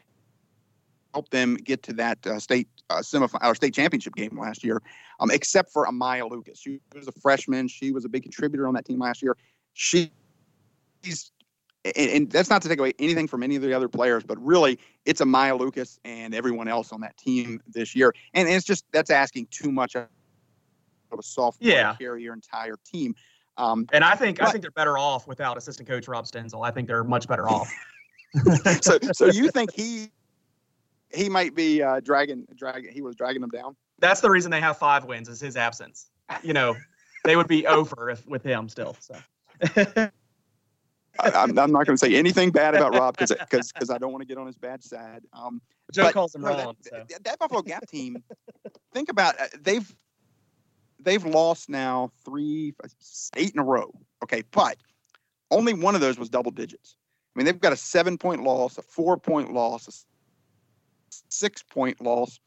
helped them get to that uh, state uh, semifinal or state championship game last year, um, except for Amaya Lucas. She was a freshman. She was a big contributor on that team last year. She, she's and, and, that's not to take away anything from any of the other players, but really it's Amaya Lucas and everyone else on that team this year. And it's just that's asking too much of a sophomore yeah. carry your entire team. Um, and I think but, I think they're better off without assistant coach Rob Stenzel. I think they're much better off. (laughs) so so you think he he might be uh, dragging dragging he was dragging them down? That's the reason they have five wins is his absence. You know, they would be (laughs) over if with him still. So. I, am not going to say anything bad about Rob because because I don't want to get on his bad side. Um, Joe but, calls him wrong. That, so. that, Buffalo Gap team, think about uh, they've they've lost now three, eight in a row. Okay, but only one of those was double digits. I mean, they've got a seven point loss, a four point loss, six point loss,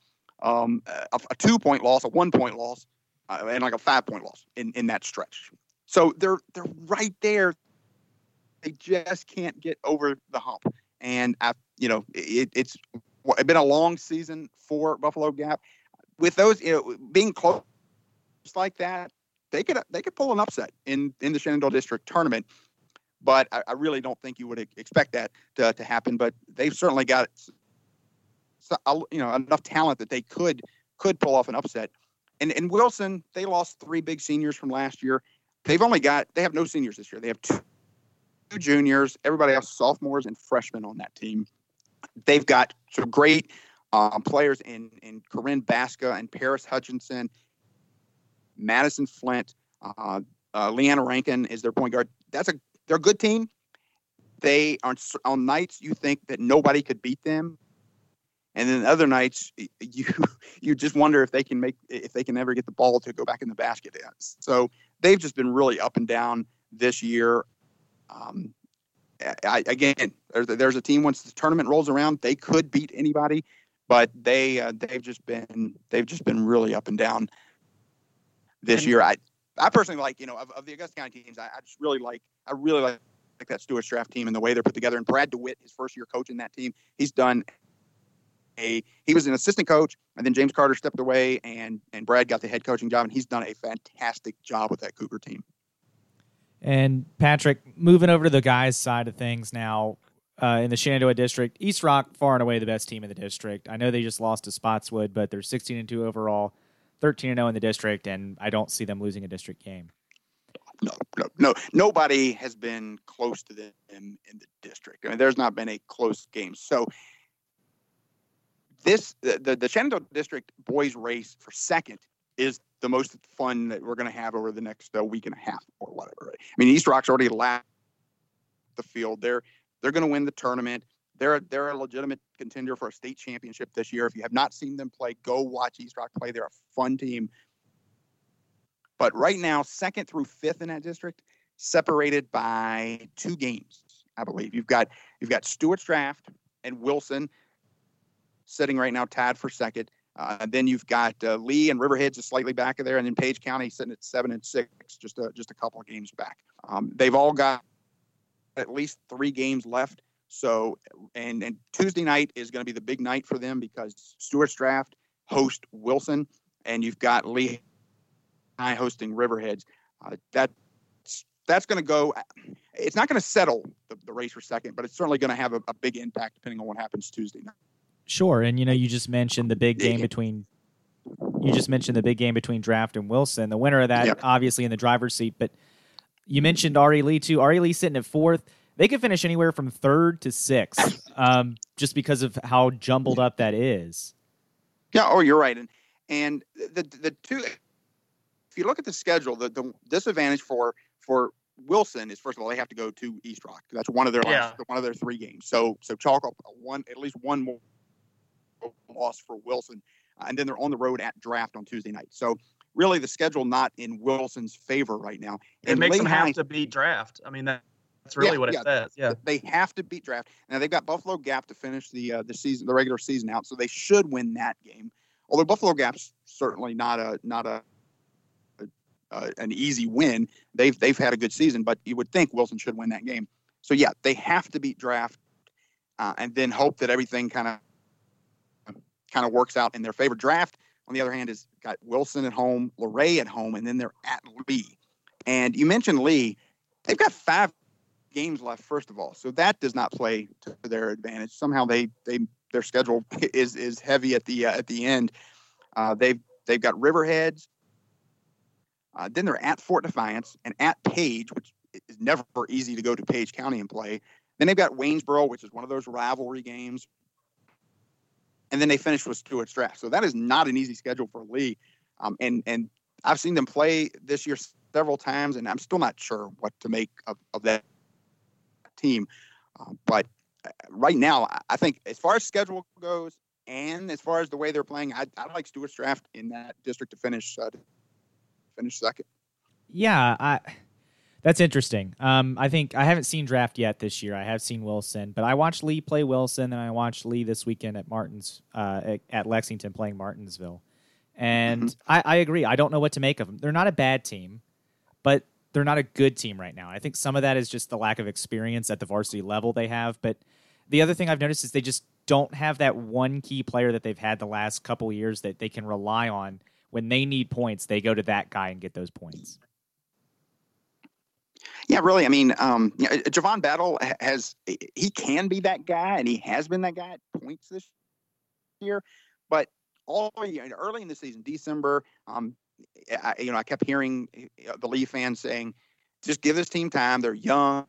um, a, a two point loss, a one point loss, uh, and like a five point loss in, in that stretch. So they're they're right there. They just can't get over the hump. And I, you know, it, it's been a long season for Buffalo Gap. With those, you know, being close like that, they could they could pull an upset in in the Shenandoah District tournament. But I, I really don't think you would expect that to, to happen. But they've certainly got you know enough talent that they could could pull off an upset. And and Wilson, they lost three big seniors from last year. They've only got they have no seniors this year. They have two, juniors. Everybody else sophomores and freshmen on that team. They've got some great um, players in in Corinne Basca and Paris Hutchinson, Madison Flint, uh, uh, Leanna Rankin is their point guard. That's a they're a good team. They on on nights you think that nobody could beat them, and then other nights (laughs) you you just wonder if they can make if they can ever get the ball to go back in the basket. So they've just been really up and down this year. Um, I, again, there's, there's a team once the tournament rolls around, they could beat anybody, but they uh, they've just been they've just been really up and down this and, year. I I personally like you know of, of the Augusta County teams, I, I just really like I really like like that Stuart Draft team and the way they're put together. And Brad DeWitt, his first year coaching that team, he's done a he was an assistant coach, and then James Carter stepped away, and and Brad got the head coaching job, and he's done a fantastic job with that Cougar team. And Patrick, moving over to the guys' side of things now. Uh, in the Shenandoah district, East Rock far and away the best team in the district. I know they just lost to Spotswood, but they're 16 and 2 overall, 13 and 0 in the district, and I don't see them losing a district game. No, no, no. Nobody has been close to them in the district. I mean, there's not been a close game. So this the the Shenandoah District boys race for second is the most fun that we're going to have over the next uh, week and a half or whatever. I mean, East Rock's already left the field. They're they're going to win the tournament. They're they're a legitimate contender for a state championship this year. If you have not seen them play, go watch East Rock play. They're a fun team. But right now, second through fifth in that district, separated by two games, I believe. You've got you've got Stuarts Draft and Wilson sitting right now tied for second. Uh, then you've got uh, Lee and Riverhead just slightly back of there, and then Page County sitting at seven and six, just a, just a couple of games back. Um, they've all got at least three games left. So, and and Tuesday night is going to be the big night for them because Stuarts Draft host Wilson, and you've got Lee High hosting Riverheads. Uh, that that's going to go. It's not going to settle the, the, race for second, but it's certainly going to have a, a big impact depending on what happens Tuesday night. Sure, and you know, you just mentioned the big game between. You just mentioned the big game between Draft and Wilson. The winner of that, yep. obviously, in the driver's seat. But you mentioned R.E. Lee too. R.E. Lee sitting at fourth. They could finish anywhere from third to sixth, um, just because of how jumbled up that is. Yeah. Oh, you're right. And and the the two. If you look at the schedule, the, the disadvantage for for Wilson is first of all they have to go to East Rock. That's one of their yeah. one of their three games. So so chalk up one at least one more loss for Wilson. Uh, and then they're on the road at draft on Tuesday night. So really the schedule not in Wilson's favor right now. It and makes them have to beat draft. I mean, that, that's really yeah, what it yeah, says. Yeah. They have to beat draft. Now they've got Buffalo Gap to finish the uh, the season, the regular season out. So they should win that game. Although Buffalo Gap's certainly not a, not a, a an easy win. They've they've had a good season, but you would think Wilson should win that game. So yeah, they have to beat draft, uh, and then hope that everything kind of kind of works out in their favor. Draft, on the other hand, has got Wilson at home, Luray at home, and then they're at Lee. And you mentioned Lee; they've got five games left. First of all, so that does not play to their advantage. Somehow they they their schedule (laughs) is is heavy at the uh, at the end. Uh, they've they've got Riverheads. Uh, then they're at Fort Defiance and at Page, which is never easy to go to Page County and play. Then they've got Waynesboro, which is one of those rivalry games and then they finish with Stuarts Draft. So that is not an easy schedule for Lee. Um, and and I've seen them play this year several times, and I'm still not sure what to make of, of that team. Uh, but uh, right now, I think as far as schedule goes, and as far as the way they're playing, I, I like Stuarts Draft in that district to finish uh, to finish second. Yeah, I That's interesting. Um, I think I haven't seen draft yet this year. I have seen Wilson, but I watched Lee play Wilson, and I watched Lee this weekend at Martins uh, at, at Lexington playing Martinsville. And mm-hmm. I, I agree. I don't know what to make of them. They're not a bad team, but they're not a good team right now. I think some of that is just the lack of experience at the varsity level they have. But the other thing I've noticed is they just don't have that one key player that they've had the last couple years that they can rely on when they need points. They go to that guy and get those points. Yeah, really. I mean, um, you know, Javon Battle has he can be that guy, and he has been that guy at points this year. But all early in the season, December, um, I, you know, I kept hearing uh, the Lee fans saying, "Just give this team time. They're young.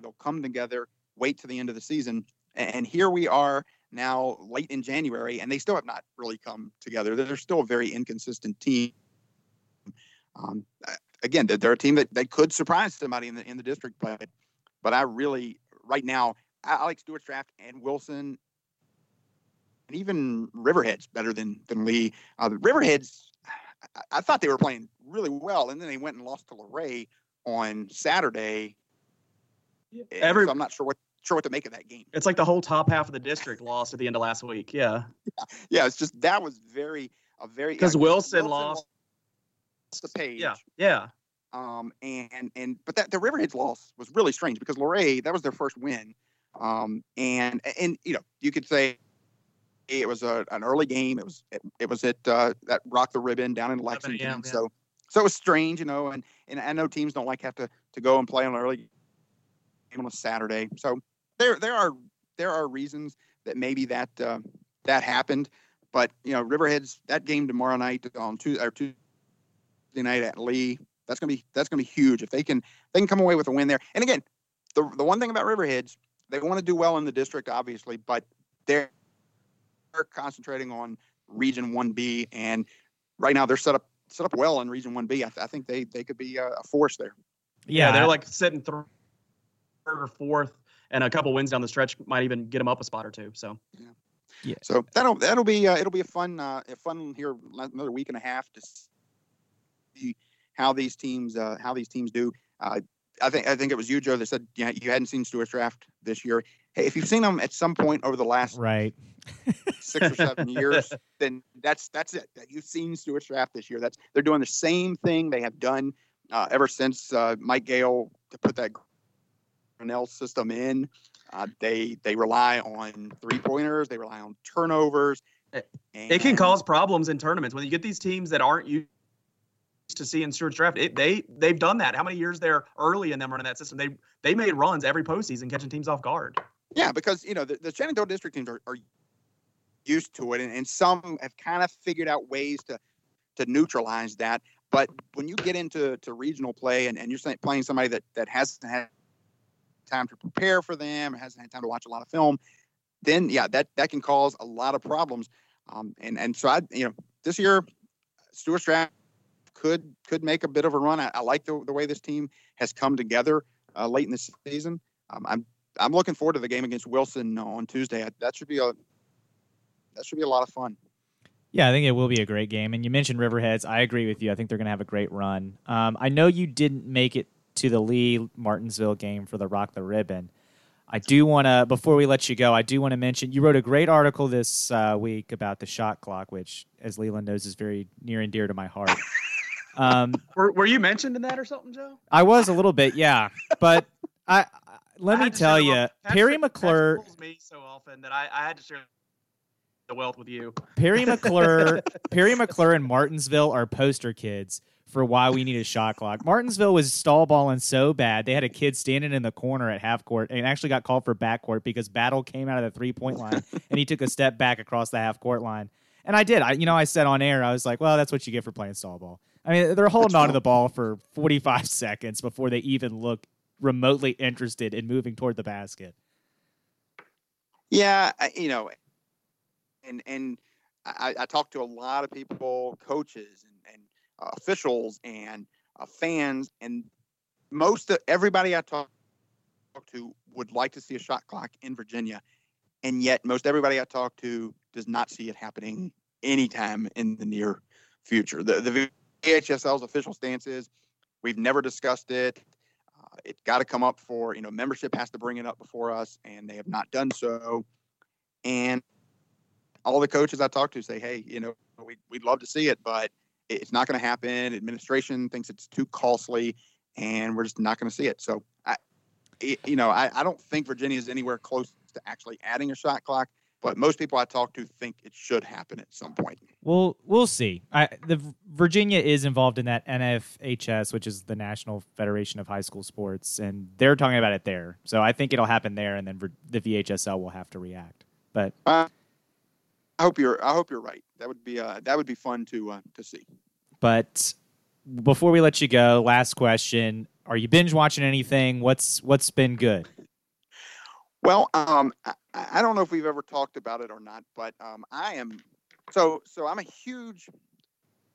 They'll come together. Wait to the end of the season." And here we are now, late in January, and they still have not really come together. They're still a very inconsistent team. Um, again, they're a team that they could surprise somebody in the in the district, but but I really right now I, like Stuarts Draft and Wilson and even Riverheads better than than Lee. Uh, the Riverheads, I, I, thought they were playing really well, and then they went and lost to Luray on Saturday. Every, so I'm not sure what sure what to make of that game. It's like the whole top half of the district lost at the end of last week. Yeah, yeah, yeah it's just that was very a very because yeah, Wilson, Wilson lost the page. Yeah, yeah. Um, and and but that the Riverheads loss was really strange because Luray that was their first win. Um, and and you know you could say it was a, an early game. It was it, it was at uh, that Rock the Ribbon down in Lexington. Yeah, yeah. So so it was strange, you know. And and I know teams don't like have to to go and play on an early game on a Saturday. So there there are there are reasons that maybe that uh, that happened. But you know, Riverheads that game tomorrow night on Tuesday or Tuesday night at Lee. That's gonna be that's gonna be huge if they can they can come away with a win there. And again, the the one thing about Riverheads, they want to do well in the district, obviously, but they're, they're concentrating on Region One B, and right now they're set up set up well in Region One B. I, th- I think they they could be a, a force there. Yeah, yeah, they're like sitting third or fourth, and a couple wins down the stretch might even get them up a spot or two. So. Yeah. Yeah. So that'll that'll be uh, it'll be a fun uh, a fun here another week and a half to see how these teams uh, how these teams do. Uh, I think I think it was you, Joe, that said yeah, you hadn't seen Stuarts draft this year. Hey, if you've seen them at some point over the last right six or seven (laughs) years, then that's that's it. You've seen Stuarts draft this year. That's they're doing the same thing they have done uh, ever since uh, Mike Gale to put that Grinnell system in. Uh, they they rely on three pointers. They rely on turnovers. It, it can cause problems in tournaments when you get these teams that aren't used to see in Stuarts draft. It, they they've done that. How many years they're early in them running that system? They they made runs every postseason catching teams off guard. Yeah, because you know the, the Shenandoah district teams are, are used to it, and, and some have kind of figured out ways to to neutralize that. But when you get into to regional play and, and you're playing somebody that that hasn't had time to prepare for them, hasn't had time to watch a lot of film, then yeah, that that can cause a lot of problems. Um, and and so I, you know, this year, Stuarts draft could could make a bit of a run. I, I like the, the way this team has come together uh, late in the season. Um, I'm I'm looking forward to the game against Wilson on Tuesday. That should be a that should be a lot of fun. Yeah, I think it will be a great game. And you mentioned Riverheads. I agree with you. I think they're going to have a great run. Um, I know you didn't make it to the Lee Martinsville game for the Rock the Ribbon. I do want to, before we let you go, I do want to mention you wrote a great article this uh, week about the shot clock, which, as Leland knows, is very near and dear to my heart. Um, were, were you mentioned in that or something, Joe? I was a little bit, yeah. But I let I me tell you, Perry McClure. me so often that I, I had to share the wealth with you. Perry (laughs) McClure, Perry McClure, and Martinsville are poster kids for why we need a shot clock. Martinsville was stall balling so bad they had a kid standing in the corner at half court and actually got called for backcourt because Battle came out of the three point line (laughs) and he took a step back across the half court line. And I did. I you know I said on air I was like, well, that's what you get for playing stall ball. I mean, they're holding on to the ball for 45 (laughs) seconds before they even look remotely interested in moving toward the basket. Yeah, you know, and and I, I talked to a lot of people, coaches and, and uh, officials and uh, fans, and most of everybody I talk to would like to see a shot clock in Virginia, and yet most everybody I talked to does not see it happening anytime in the near future. The the VHSL's official stance is We've never discussed it. Uh, it got to come up for you know membership has to bring it up before us, and they have not done so. And all the coaches I talk to say, hey, you know, we, we'd love to see it, but it's not going to happen. Administration thinks it's too costly, and we're just not going to see it. So, I, you know, I, I don't think Virginia is anywhere close to actually adding a shot clock but most people I talk to think it should happen at some point. Well, we'll see. I, the Virginia is involved in that NFHS, which is the National Federation of High School Sports, and they're talking about it there. So I think it'll happen there, and then the VHSL will have to react. But uh, I hope you're. I hope you're right. That would be. Uh, that would be fun to uh, to see. But before we let you go, last question: Are you binge watching anything? What's What's been good? Well, um, I, I, don't know if we've ever talked about it or not, but um, I am so so. I'm a huge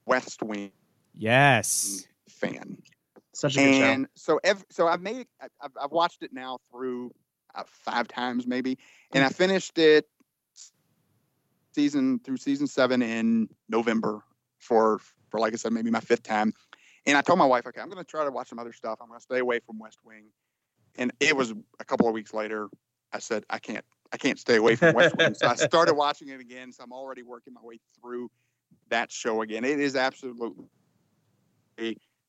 West Wing yes fan. Such a good and show. so so I've made I've, I've watched it now through uh, five times maybe, and I finished it season through season seven in November for for like I said maybe my fifth time. And I told my wife, okay, I'm going to try to watch some other stuff. I'm going to stay away from West Wing. And it was a couple of weeks later I said I can't I can't stay away from West Wing. so I (laughs) started watching it again. So I'm already working my way through that show again. It is absolutely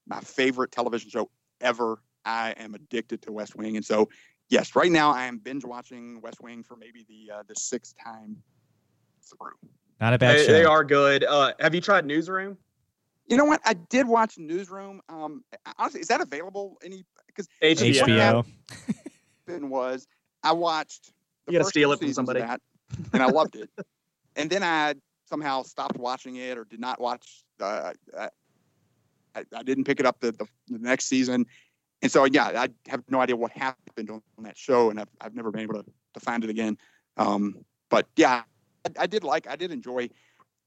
my favorite television show ever. I am addicted to West Wing, and so yes, right now I am binge watching West Wing for maybe the uh, the sixth time through. Not a bad they, show. They are good. Uh, have you tried Newsroom? You know what? I did watch Newsroom. Um, honestly, is that available? Any because HBO. HBO was I watched. you got to steal it from somebody. That, and I loved it. (laughs) and then I somehow stopped watching it or did not watch. Uh, I, I, didn't pick it up the, the, the, next season. And so, yeah, I have no idea what happened on, that show, and I've, I've never been able to, to find it again. Um, but yeah, I, I, did like, I did enjoy.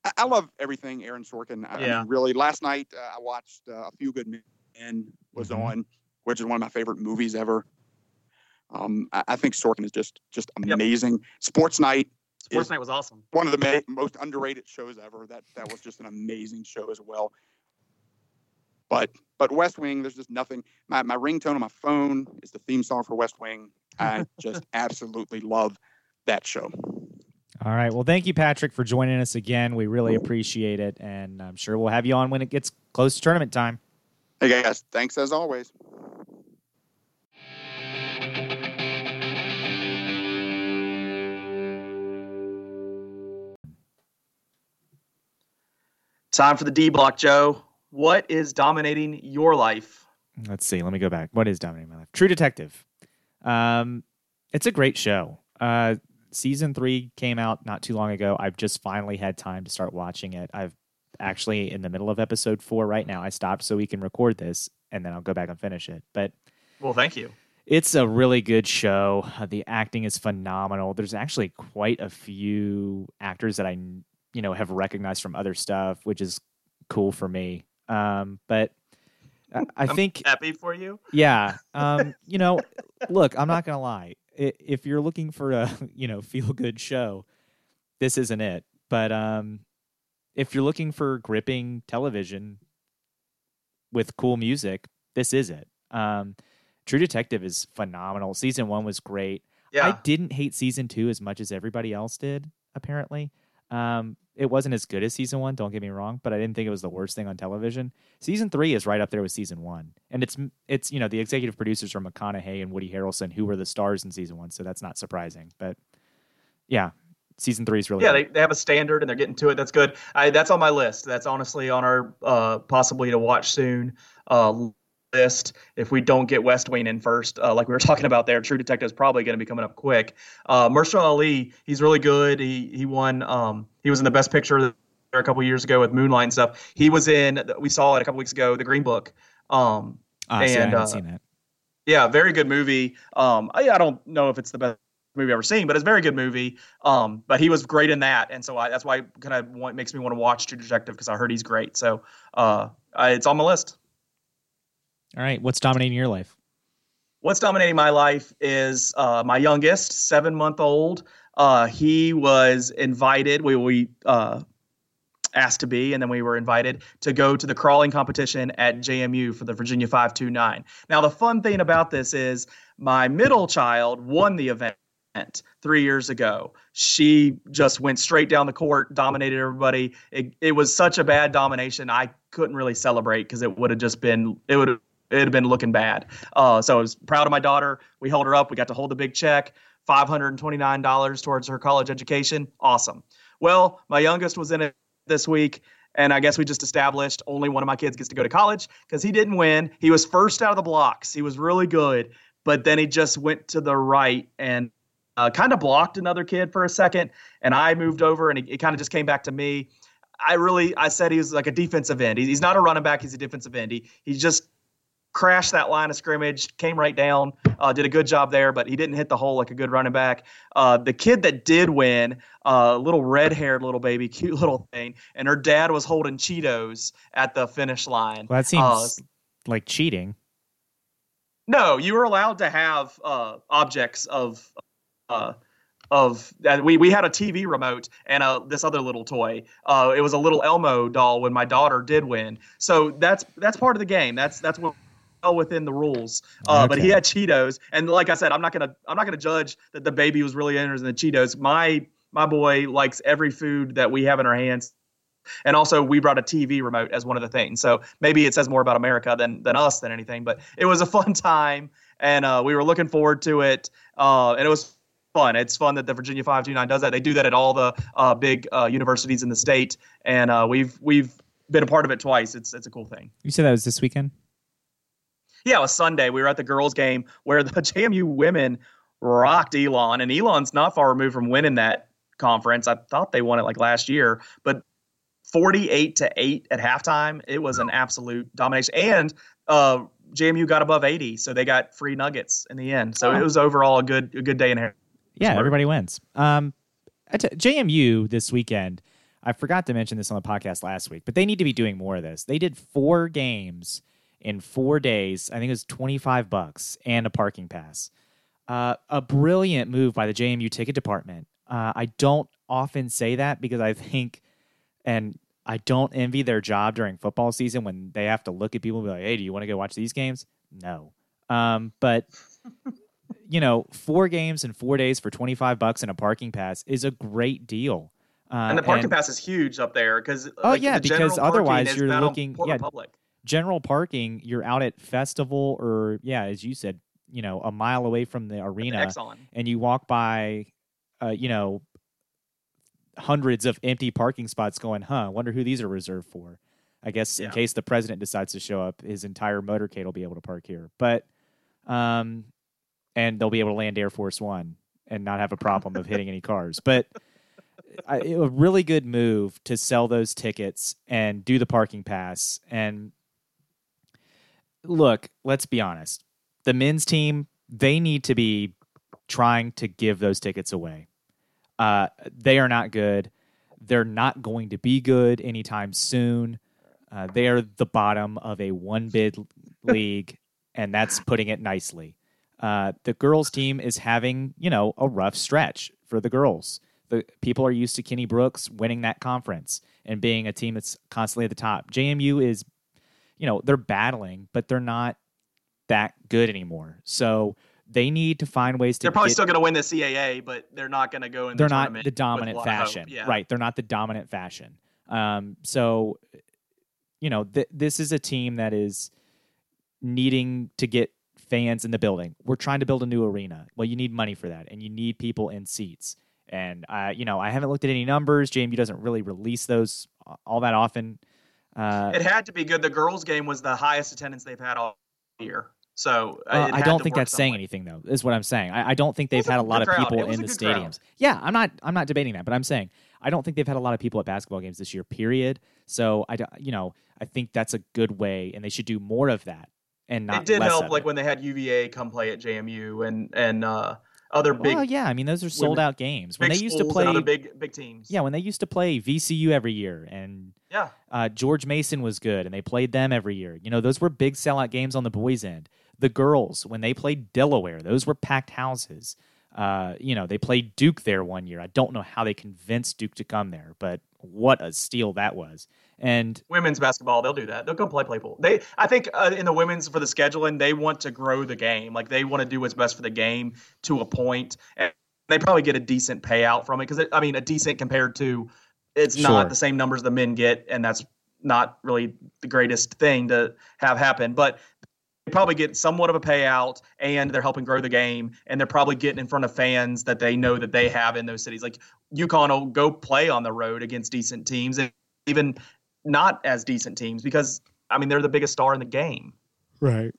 I, I love everything Aaron Sorkin. I, yeah. really, last night uh, I watched uh, A Few Good Men was mm-hmm. on, which is one of my favorite movies ever. Um, I, I, think Sorkin is just just amazing. Yep. Sports Night. Sports Night was awesome. One of the ma- most underrated shows ever. That that was just an amazing show as well. But but West Wing, there's just nothing. My my ringtone on my phone is the theme song for West Wing. I (laughs) just absolutely love that show. All right. Well, thank you, Patrick, for joining us again. We really appreciate it, and I'm sure we'll have you on when it gets close to tournament time. Hey guys, thanks as always. Time for the D block, Joe. What is dominating your life? Let's see. Let me go back. What is dominating my life? True Detective. Um, it's a great show. Uh, season three came out not too long ago. I've just finally had time to start watching it. I've actually in the middle of episode four right now. I stopped so we can record this, and then I'll go back and finish it. But well, thank you. It's a really good show. The acting is phenomenal. There's actually quite a few actors that I you know have recognized from other stuff, which is cool for me. Um, but I, I think happy for you. Yeah. Um, (laughs) you know, look, I'm not gonna lie. If you're looking for a (laughs) you know feel good show, this isn't it. But um, if you're looking for gripping television with cool music, this is it. Um, True Detective is phenomenal. Season one was great. Yeah. I didn't hate season two as much as everybody else did, apparently. Um, it wasn't as good as season one. Don't get me wrong, but I didn't think it was the worst thing on television. Season three is right up there with season one, and it's it's you know the executive producers are McConaughey and Woody Harrelson, who were the stars in season one, so that's not surprising. But yeah, season three is really yeah. They, they have a standard and they're getting to it. That's good. I, that's on my list. That's honestly on our uh, possibly to watch soon uh, list if we don't get West Wing in first. Uh, like we were (laughs) talking about there, True Detective is probably going to be coming up quick. Uh, Mahershala Ali, he's really good. He he won. Um, he was in the Best Picture a couple years ago with Moonlight and stuff. He was in. We saw it a couple weeks ago, The Green Book. Um, ah, and see, I haven't uh, seen that. Yeah, very good movie. Um, I, I don't know if it's the best movie I've ever seen, but it's a very good movie. Um, but he was great in that, and so I, that's why kind of makes me want to watch True Detective because I heard he's great. So uh, I, it's on my list. All right. What's dominating your life? What's dominating my life is uh, my youngest, seven month old. Uh, he was invited. We we uh, asked to be, and then we were invited to go to the crawling competition at JMU for the Virginia 529. Now, the fun thing about this is my middle child won the event three years ago. She just went straight down the court, dominated everybody. It, it was such a bad domination. I couldn't really celebrate because it would have just been, it would have, it had been looking bad. Uh, so I was proud of my daughter. We held her up. We got to hold the big check, $529 towards her college education. Awesome. Well, my youngest was in it this week. And I guess we just established only one of my kids gets to go to college because he didn't win. He was first out of the blocks. He was really good, but then he just went to the right and uh, kind of blocked another kid for a second. And I moved over and it, kind of just came back to me. I really, I said he was like a defensive end. He, he's not a running back. He's a defensive end. He, he just crashed that line of scrimmage, came right down, uh, did a good job there, but he didn't hit the hole like a good running back. Uh, the kid that did win, uh, little red haired little baby, (laughs) cute little thing, and her dad was holding Cheetos at the finish line. Well, that seems uh, like cheating. No, you were allowed to have uh, objects of. Uh, of we we had a TV remote and a, this other little toy. it was a little Elmo doll when my daughter did win. So that's that's part of the game. That's that's what well within the rules. Uh, okay. But he had Cheetos, and like I said, I'm not gonna I'm not gonna judge that the baby was really interested in the Cheetos. My my boy likes every food that we have in our hands. And also, we brought a TV remote as one of the things. So maybe it says more about America than than us than anything. But it was a (laughs) fun time, and uh, we were looking forward to it. Uh, and it was fun. It's fun that the Virginia 529 does that. They do that at all the uh, big uh, universities in the state, and uh, we've we've been a part of it twice. It's it's a cool thing. You said that was this weekend. Yeah, it was Sunday. We were at the girls' game where the (laughs) JMU women rocked Elon, and Elon's not far removed from winning that conference. I thought they won it like last year, but 48 to 8 at halftime, it was an absolute domination. And uh, JMU got above 80, so they got free nuggets in the end. So it was overall a good a good day in here. Yeah, everybody wins. Um, JMU this weekend. I forgot to mention this on the podcast last week, but they need to be doing more of this. They did four games in four days. I think it was 25 bucks and a parking pass. Uh, a brilliant move by the JMU ticket department. Uh, I don't often say that because I think, and I don't envy their job during football season when they have to look at people and be like, hey, do you want to go watch these games? No. Um, but, you know, four games in four days for 25 bucks and a parking pass is a great deal. Uh, and the parking and, pass is huge up there because oh like, yeah because otherwise you're looking yeah Republic general parking, you're out at festival or yeah, as you said, you know, a mile away from the arena, and you walk by, uh, you know, hundreds of empty parking spots. Going, huh? Wonder who these are reserved for. I guess yeah. in case the president decides to show up, his entire motorcade will be able to park here. But, um, and they'll be able to land Air Force One and not have a problem of hitting any (laughs) cars. But I, a really good move to sell those tickets and do the parking pass and look, let's be honest. The men's team, they need to be trying to give those tickets away. Uh, they are not good. They're not going to be good anytime soon. Uh, they are the bottom of a one bid (laughs) league, and that's putting it nicely. Uh, the girls' team is having, you know, a rough stretch for the girls. The people are used to Kenny Brooks winning that conference and being a team that's constantly at the top. JMU is you know, they're battling, but they're not that good anymore. So they need to find ways to. They're probably get, still going to win the CAA, but they're not going to go in. They're the not the dominant fashion, yeah. right? They're not the dominant fashion. Um, so, you know, th- this is a team that is needing to get fans in the building. We're trying to build a new arena. Well, you need money for that, and you need people in seats. And I, you know, I haven't looked at any numbers. JMU doesn't really release those all that often. Uh, it had to be good. The girls' game was the highest attendance they've had all year. So uh, I don't think that's saying way. anything, though. Is what I'm saying. I, I don't think they've had a lot of people in the stadiums. Crowd. Yeah, I'm not. I'm not debating that, but I'm saying I don't think they've had a lot of people at basketball games this year. Period. So I, you know, I think that's a good way, and they should do more of that. And not. It did help, like it. when they had UVA come play at JMU, and and uh, other big. Well, yeah, I mean those are sold out games. When they used to play other big big teams. Yeah, when they used to play VCU every year, and yeah, uh, George Mason was good, and they played them every year. You know, those were big sellout games on the boys' end. The girls, when they played Delaware, those were packed houses. Uh, you know, they played Duke there one year. I don't know how they convinced Duke to come there, but what a steal that was. And women's basketball, they'll do that. They'll go play Claypool. They, I think, uh, in the women's for the scheduling, they want to grow the game. Like they want to do what's best for the game to a point, and they probably get a decent payout from it because I mean, a decent compared to it's Sure. not the same numbers the men get, and that's not really the greatest thing to have happen. But they probably get somewhat of a payout, and they're helping grow the game, and they're probably getting in front of fans that they know that they have in those cities. Like UConn will go play on the road against decent teams, and even not as decent teams because I mean they're the biggest star in the game. Right.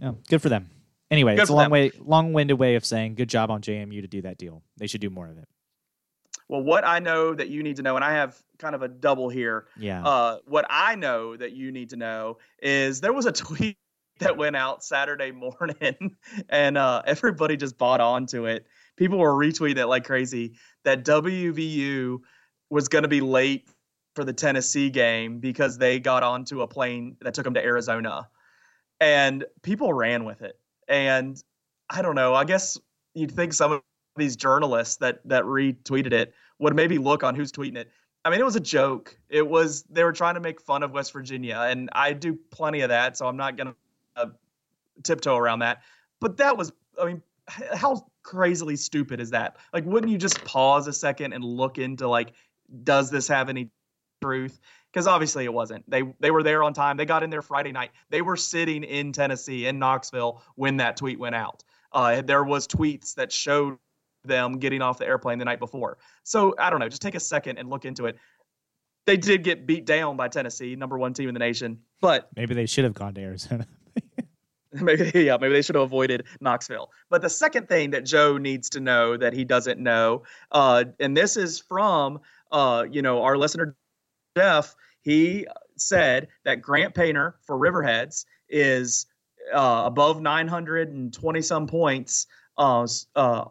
Yeah, good for them. Anyway, Good it's a long them. way, long-winded way of saying good job on JMU to do that deal. They should do more of it. Well, what I know that you need to know, and I have kind of a double here. Yeah. Uh, what I know that you need to know is there was a (laughs) tweet that went out Saturday morning, (laughs) and uh, everybody just bought onto it. People were retweeting it like crazy that WVU was going to be late for the Tennessee game because they got onto a plane that took them to Arizona, and people ran with it. And I don't know. I guess you'd think some of these journalists that that retweeted it would maybe look on who's tweeting it. I mean, it was a joke. It was they were trying to make fun of West Virginia, and I do plenty of that, so I'm not gonna uh, tiptoe around that. But that was, I mean, how crazily stupid is that? Like, wouldn't you just pause a second and look into like, does this have any truth? Because obviously it wasn't. They they were there on time. They got in there Friday night. They were sitting in Tennessee in Knoxville when that tweet went out. Uh, there was tweets that showed them getting off the airplane the night before. So I don't know. Just take a second and look into it. They did get beat down by Tennessee, number one team in the nation. But Maybe they should have gone to Arizona. (laughs) maybe yeah, maybe they should have avoided Knoxville. But the second thing that Joe needs to know that he doesn't know, uh, and this is from uh, you know our listener Jeff. He said that Grant Painter for Riverheads is uh, above 920 some points uh, uh,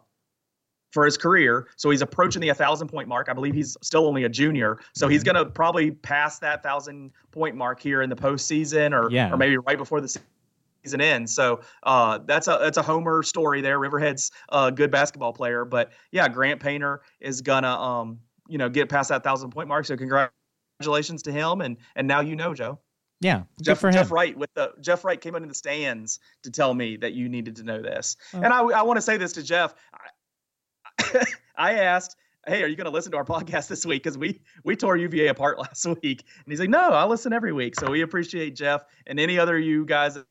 for his career. So he's approaching the 1,000 point mark. I believe he's still only a junior. So he's going to probably pass that 1,000 point mark here in the postseason or, Yeah. or maybe right before the se- season ends. So uh, that's a that's a homer story there. Riverhead's a good basketball player. But yeah, Grant Painter is going to, um, you know, get past that 1,000 point mark. So congratulations to him. And, and now you know, Joe. yeah, Jeff. Jeff Wright with the Jeff Wright came into the stands to tell me that you needed to know this, Oh. and I, I want to say this to Jeff. I, (laughs) I asked, "Hey, are you going to listen to our podcast this week?" Because we we tore UVA apart (laughs) last week, and he's like, "No, I listen every week." So we appreciate Jeff and any other you guys that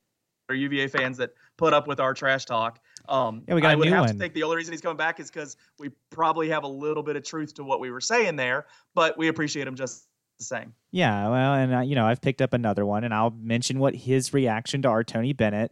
are UVA fans that put up with our trash talk. Um, Yeah, we got I would have one. to think the only reason he's coming back is because we probably have a little bit of truth to what we were saying there, but we appreciate him just the same. Yeah, well, and uh, you know, I've picked up another one, and I'll mention what his reaction to our Tony Bennett.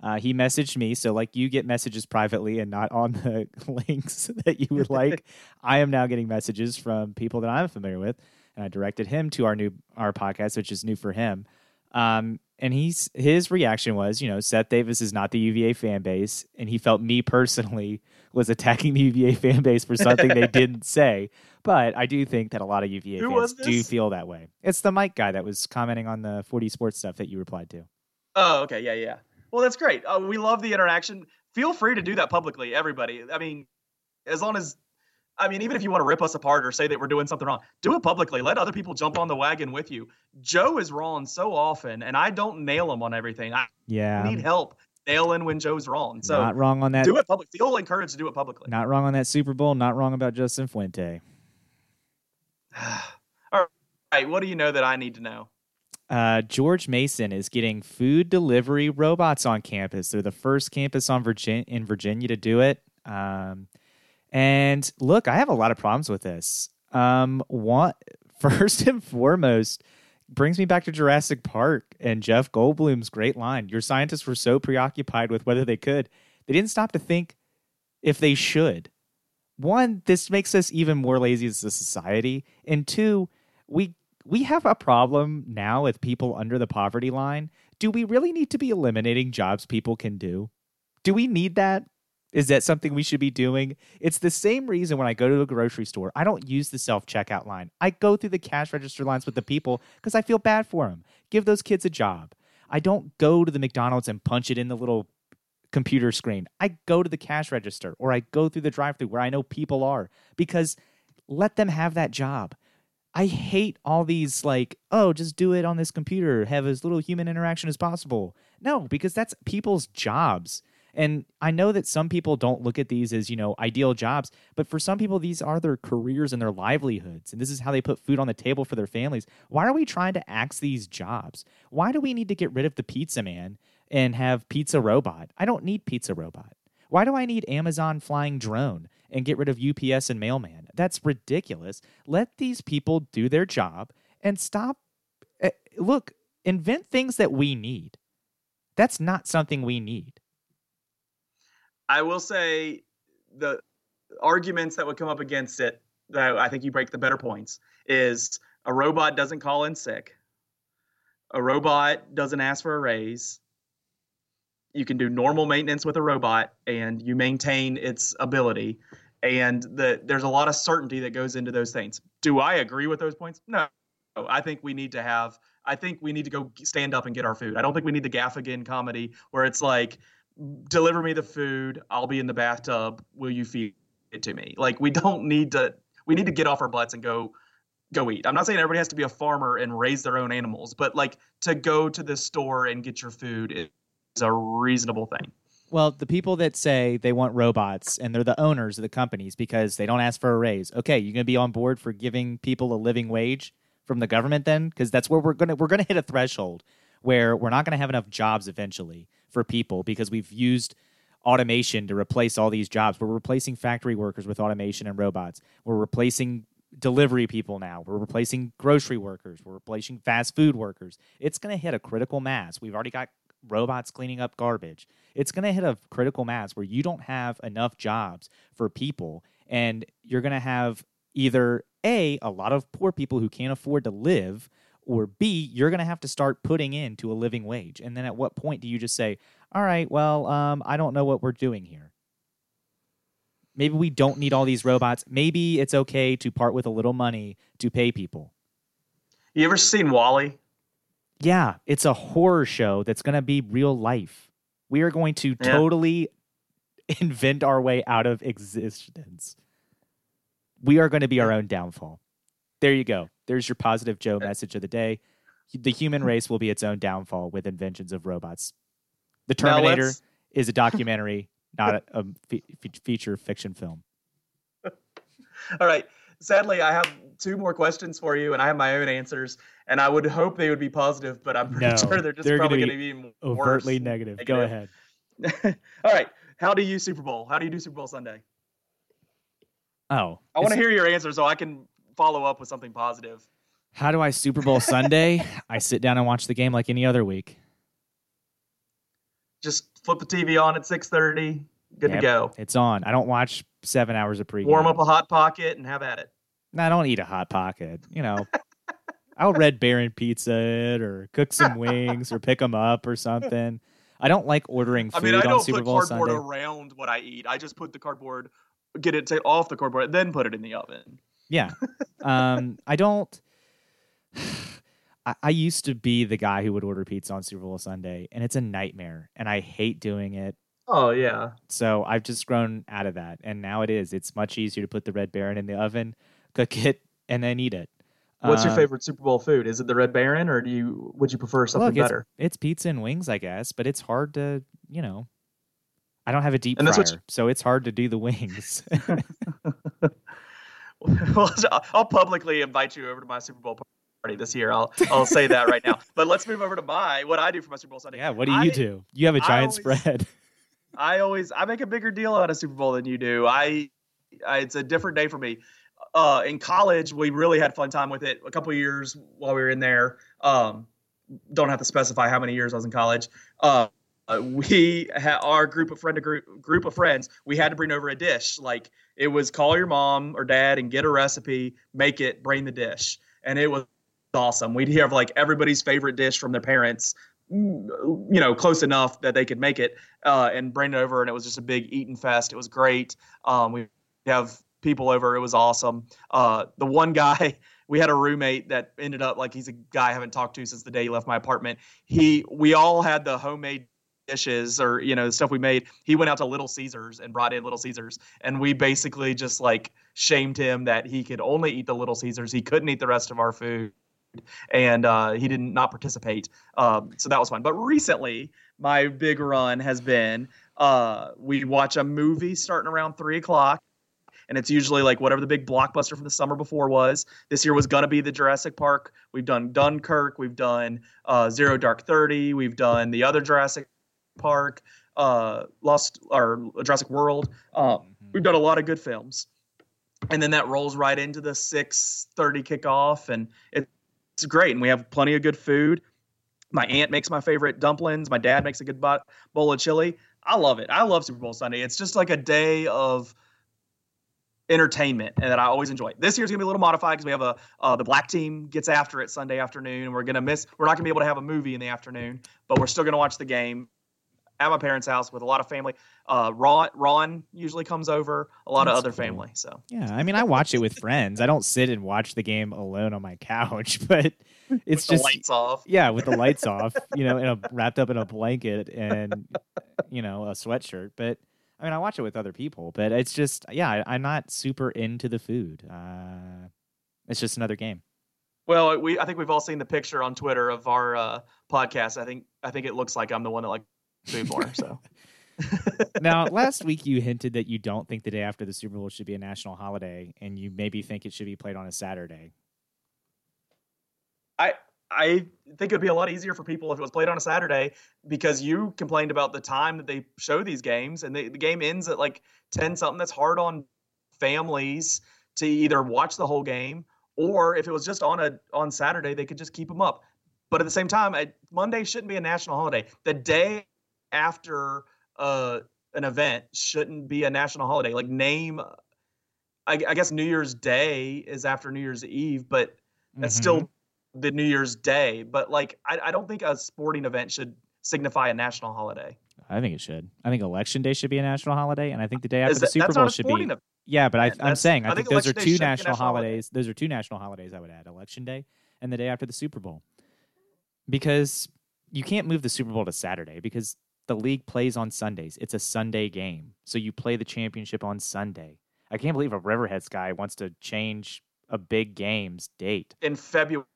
Uh, he messaged me, so like you get messages privately and not on the (laughs) links that you would like. (laughs) I am now getting messages from people that I'm familiar with, and I directed him to our new our podcast, which is new for him. Um, and he's his reaction was, you know, Seth Davis is not the UVA fan base, and he felt me personally was attacking the UVA fan base for something they (laughs) didn't say. But I do think that a lot of UVA Who fans do feel that way. It's the Mike guy that was commenting on the 40 sports stuff that you replied to. Oh, okay, yeah, yeah. Well, that's great. Uh, we love the interaction. Feel free to do that publicly, everybody. I mean, as long as, I mean, even if you want to rip us apart or say that we're doing something wrong, do it publicly. Let other people jump on the wagon with you. Joe is wrong so often, and I don't nail him on everything. I Yeah, need help nailing when Joe's wrong. So not wrong on that. do it publicly. Feel encouraged to do it publicly. Not wrong on that Super Bowl. Not wrong about Justin Fuente. (sighs) All right, what do you know that I need to know? Uh, George Mason is getting food delivery robots on campus. They're the first campus on Virgin- in Virginia to do it. Um, and look, I have a lot of problems with this. Um, one, (laughs) first and foremost, brings me back to Jurassic Park and Jeff Goldblum's great line. Your scientists were so preoccupied with whether they could, they didn't stop to think if they should. One, this makes us even more lazy as a society, and two, we we have a problem now with people under the poverty line. Do we really need to be eliminating jobs people can do? Do we need that? Is that something we should be doing? It's the same reason when I go to a grocery store, I don't use the self checkout line. I go through the cash register lines with the people because I feel bad for them. Give those kids a job. I don't go to the McDonald's and punch it in the little computer screen. I go to the cash register or I go through the drive-through where I know people are because let them have that job. I hate all these like, oh, just do it on this computer, have as little human interaction as possible. No, because that's people's jobs. And I know that some people don't look at these as, you know, ideal jobs, but for some people, these are their careers and their livelihoods. And this is how they put food on the table for their families. Why are we trying to axe these jobs? Why do we need to get rid of the pizza man and have pizza robot? I don't need pizza robot. Why do I need Amazon flying drone and get rid of UPS and mailman? That's ridiculous. Let these people do their job and stop. Uh, look, invent things that we need. That's not something we need. I will say the arguments that would come up against it that I think you break the better points is a robot doesn't call in sick. A robot doesn't ask for a raise. You can do normal maintenance with a robot and you maintain its ability. And the, there's a lot of certainty that goes into those things. Do I agree with those points? No. I think we need to have, I think we need to go stand up and get our food. I don't think we need the Gaffigan comedy where it's like, deliver me the food. I'll be in the bathtub. Will you feed it to me? Like we don't need to. We need to get off our butts and go go eat. I'm not saying everybody has to be a farmer and raise their own animals, but like to go to the store and get your food is a reasonable thing. Well, the people that say they want robots and they're the owners of the companies because they don't ask for a raise. Okay, you're going to be on board for giving people a living wage from the government then because that's where we're going to we're going to hit a threshold where we're not going to have enough jobs eventually for people because we've used automation to replace all these jobs. We're replacing factory workers with automation and robots. We're replacing delivery people now. We're replacing grocery workers. We're replacing fast food workers. It's going to hit a critical mass. We've already got robots cleaning up garbage. It's going to hit a critical mass where you don't have enough jobs for people and you're going to have either a a lot of poor people who can't afford to live or B, you're going to have to start putting into a living wage. And then at what point do you just say, all right, well, um, I don't know what we're doing here? Maybe we don't need all these robots. Maybe it's okay to part with a little money to pay people. You ever seen WALL-E? Yeah, it's a horror show that's going to be real life. We are going to yeah. totally (laughs) invent our way out of existence. We are going to be our own downfall. There you go. There's your positive Joe message of the day. The human mm-hmm. race will be its own downfall with inventions of robots. The Terminator is a documentary, not a, a fe- feature fiction film. (laughs) All right. Sadly, I have two more questions for you, and I have my own answers. And I would hope they would be positive, but I'm pretty no, sure they're just they're probably going to be, be overtly negative. negative. Go ahead. (laughs) All right. How do you Super Bowl? How do you do Super Bowl Sunday? Oh, I want to hear your answer so I can follow up with something positive. How do I Super Bowl Sunday? (laughs) I sit down and watch the game like any other week. Just flip the TV on at six thirty. Good yep, to go. It's on. I don't watch seven hours of pregame. Warm up a hot pocket and have at it. No, I don't eat a hot pocket. You know, (laughs) I'll red baron pizza it or cook some wings or pick them up or something. I don't like ordering food I mean, I don't Super put Bowl cardboard Sunday. around what I eat. I just put the cardboard, get it off the cardboard, then put it in the oven. Yeah. Um, I don't. (sighs) I, I used to be the guy who would order pizza on Super Bowl Sunday, and it's a nightmare, and I hate doing it. Oh yeah. So I've just grown out of that, and now it is. It's much easier to put the Red Baron in the oven, cook it, and then eat it. What's your uh, favorite Super Bowl food? Is it the Red Baron, or do you would you prefer something look, better? It's, it's, pizza and wings, I guess, but it's hard to you know. I don't have a deep fryer, you... so it's hard to do the wings. (laughs) (laughs) (laughs) well, I'll publicly invite you over to my Super Bowl party this year. I'll I'll say that right now. (laughs) But let's move over to my what I do for my Super Bowl Sunday. Yeah, what do you I, do? You have a giant always, spread. (laughs) I always I make a bigger deal out of Super Bowl than you do. I, I it's a different day for me. Uh, in college, we really had fun time with it. A couple years while we were in there. Um, don't have to specify how many years I was in college. Uh, uh, we ha- our group of friend group group of friends we had to bring over a dish like it was call your mom or dad and get a recipe make it bring the dish. And it was awesome. We'd have like everybody's favorite dish from their parents mm, you know close enough that they could make it uh, and bring it over and it was just a big eating fest. It was great. Um, we have people over. It was awesome. Uh, the one guy (laughs) we had a roommate that ended up like he's a guy I haven't talked to since the day he left my apartment. He we all had the homemade dishes or you know stuff we made he went out to little caesars and brought in little caesars and we basically just like shamed him that he could only eat the little caesars he couldn't eat the rest of our food and uh, he did not participate um, so that was fun but recently my big run has been uh, we watch a movie starting around three o'clock and it's usually like whatever the big blockbuster from the summer before was. This year was gonna be the Jurassic Park. We've done Dunkirk. We've done uh, Zero Dark Thirty. We've done the other Jurassic Park, uh, Lost or Jurassic World. Um, we've done a lot of good films, and then that rolls right into the six thirty kickoff, and it's great. And we have plenty of good food. My aunt makes my favorite dumplings. My dad makes a good bowl of chili. I love it. I love Super Bowl Sunday. It's just like a day of entertainment and that I always enjoy. This year's gonna be a little modified because we have a uh, the black team gets after it Sunday afternoon, and we're gonna miss. We're not gonna be able to have a movie in the afternoon, but we're still gonna watch the game at my parents' house with a lot of family. Uh, Ron Ron usually comes over, a lot That's of other cool. family. So Yeah, I mean, I watch it with (laughs) friends. I don't sit and watch the game alone on my couch, (laughs) but it's the just lights off. yeah, with the lights (laughs) off, you know, in a wrapped up in a blanket and you know a sweatshirt. But I mean, I watch it with other people, but it's just yeah, I, I'm not super into the food. Uh, it's just another game. Well, we I think we've all seen the picture on Twitter of our uh, podcast. I think I think it looks like I'm the one that like food more. So (laughs) now, last week you hinted that you don't think the day after the Super Bowl should be a national holiday, and you maybe think it should be played on a Saturday. I I think it would be a lot easier for people if it was played on a Saturday because you complained about the time that they show these games and they, the game ends at like 10 something. That's hard on families to either watch the whole game or if it was just on a on Saturday, they could just keep them up. But at the same time, I, Monday shouldn't be a national holiday. The day after uh, an event shouldn't be a national holiday. Like name, I, I guess New Year's Day is after New Year's Eve, but that's Mhm. still the New Year's Day. But like, I, I don't think a sporting event should signify a national holiday. I think it should. I think Election Day should be a national holiday, and I think the day after Is the Super Bowl should be. event. Yeah, but I, I'm saying I, I think, think those are two national national holiday. holidays. Those are two national holidays I would add: Election Day and the day after the Super Bowl, because you can't move the Super Bowl to Saturday because the league plays on Sundays. It's a Sunday game, so you play the championship on Sunday. I can't believe a Riverheads guy wants to change a big game's date. In February,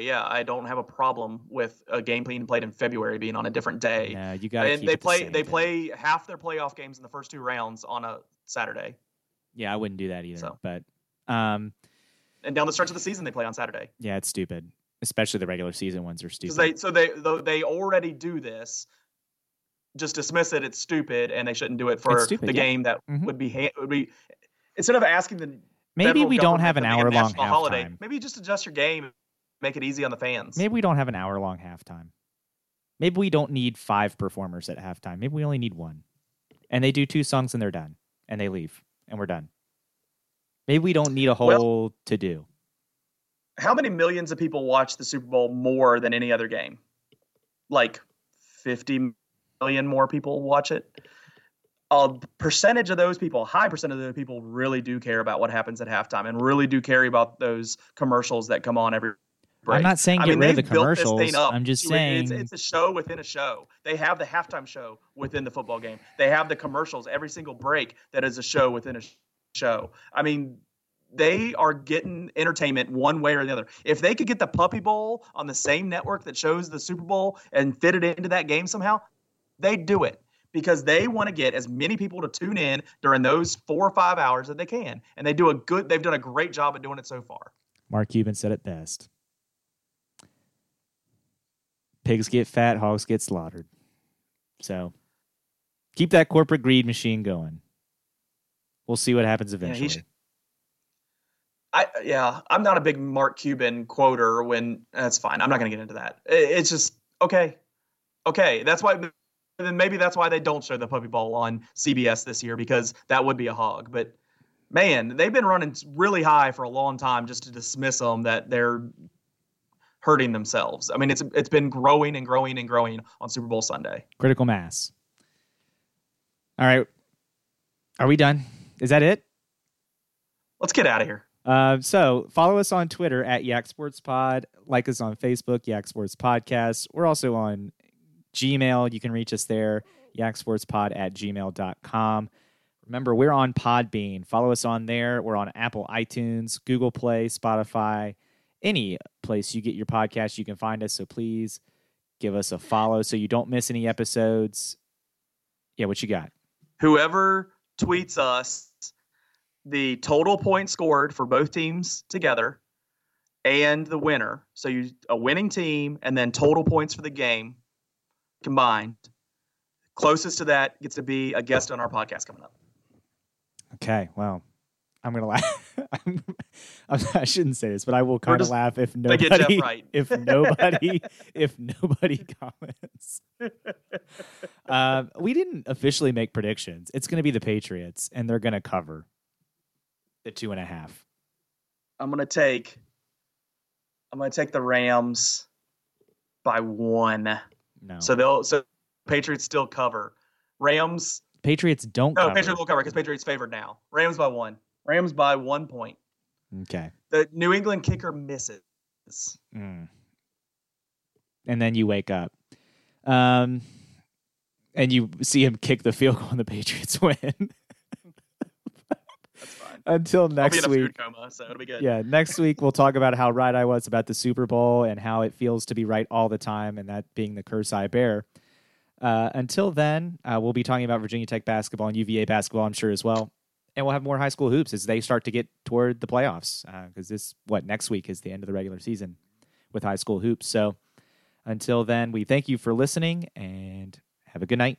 yeah, I don't have a problem with a game being played in February being on a different day. Yeah, you got and they it the play same they day. play half their playoff games in the first two rounds on a Saturday. Yeah, I wouldn't do that either. So. But um, And down the stretch of the season they play on Saturday. yeah, it's stupid. Especially the regular season ones are stupid. they so they they already do this. Just dismiss it. It's stupid, and they shouldn't do it for stupid, the yeah. game that Mhm. would be ha- would be instead of asking the Maybe we don't have an government to make a hour long holiday. halftime. Maybe just adjust your game, make it easy on the fans. Maybe we don't have an hour long halftime. Maybe we don't need five performers at halftime. Maybe we only need one. And they do two songs and they're done. And they leave. And we're done. Maybe we don't need a Well- whole to do. How many millions of people watch the Super Bowl more than any other game? Like fifty million more people watch it. A percentage of those people, a high percent of those people, really do care about what happens at halftime, and really do care about those commercials that come on every. break. I'm not saying I get mean, rid of the they've built this thing commercials. up I'm just saying it's, it's a show within a show. They have the halftime show within the football game. They have the commercials every single break that is a show within a show. I mean, they are getting entertainment one way or the other. If they could get the Puppy Bowl on the same network that shows the Super Bowl and fit it into that game somehow, they'd do it because they want to get as many people to tune in during those four or five hours that they can. And they do a good. They've done a great job at doing it so far. Mark Cuban said it best. Pigs get fat, hogs get slaughtered. So keep that corporate greed machine going. We'll see what happens eventually. should- I yeah, I'm not a big Mark Cuban quoter. When that's fine. I'm not going to get into that. It- it's just okay, okay. That's why. And then maybe that's why they don't show the Puppy Bowl on CBS this year because that would be a hog. But man, they've been running really high for a long time just to dismiss them that they're hurting themselves. I mean, it's it's been growing and growing and growing on Super Bowl Sunday. Critical mass. All right. Are we done? Is that it? Let's get out of here. Uh, so follow us on Twitter at Yak Sports Pod. Like us on Facebook, Yak Sports Podcast. We're also on Gmail. You can reach us there, yaksportspod at gmail.com. Remember, we're on Podbean. Follow us on there. We're on Apple iTunes, Google Play, Spotify, any place you get your podcast, you can find us. So please give us a follow so you don't miss any episodes. Yeah, what you got? Whoever tweets us the total points scored for both teams together and the winner. So you a winning team and then total points for the game combined. Closest to that gets to be a guest on our podcast coming up. Okay, well, I'm gonna laugh. (laughs) I'm, I shouldn't say this, but I will kind of laugh if nobody, right. if nobody, if nobody (laughs) comments. uh, we didn't officially make predictions. It's going to be the Patriots, and they're going to cover the two and a half. I'm going to take. I'm going to take the Rams by one. No. So they'll so Patriots still cover. Rams. Patriots don't. No, cover. Patriots will cover because Patriots favored now. Rams by one. Rams by one point. Okay. The New England kicker misses. Mm. And then you wake up. Um, and you see him kick the field goal and the Patriots (laughs) win. Until next week. coma, so it'll be good. Yeah, next week we'll talk about how right I was about the Super Bowl and how it feels to be right all the time, and that being the curse I bear. Uh, until then, uh, we'll be talking about Virginia Tech basketball and UVA basketball, I'm sure, as well. And we'll have more high school hoops as they start to get toward the playoffs. Because this, what, next week is the end of the regular season with high school hoops. So until then, we thank you for listening and have a good night.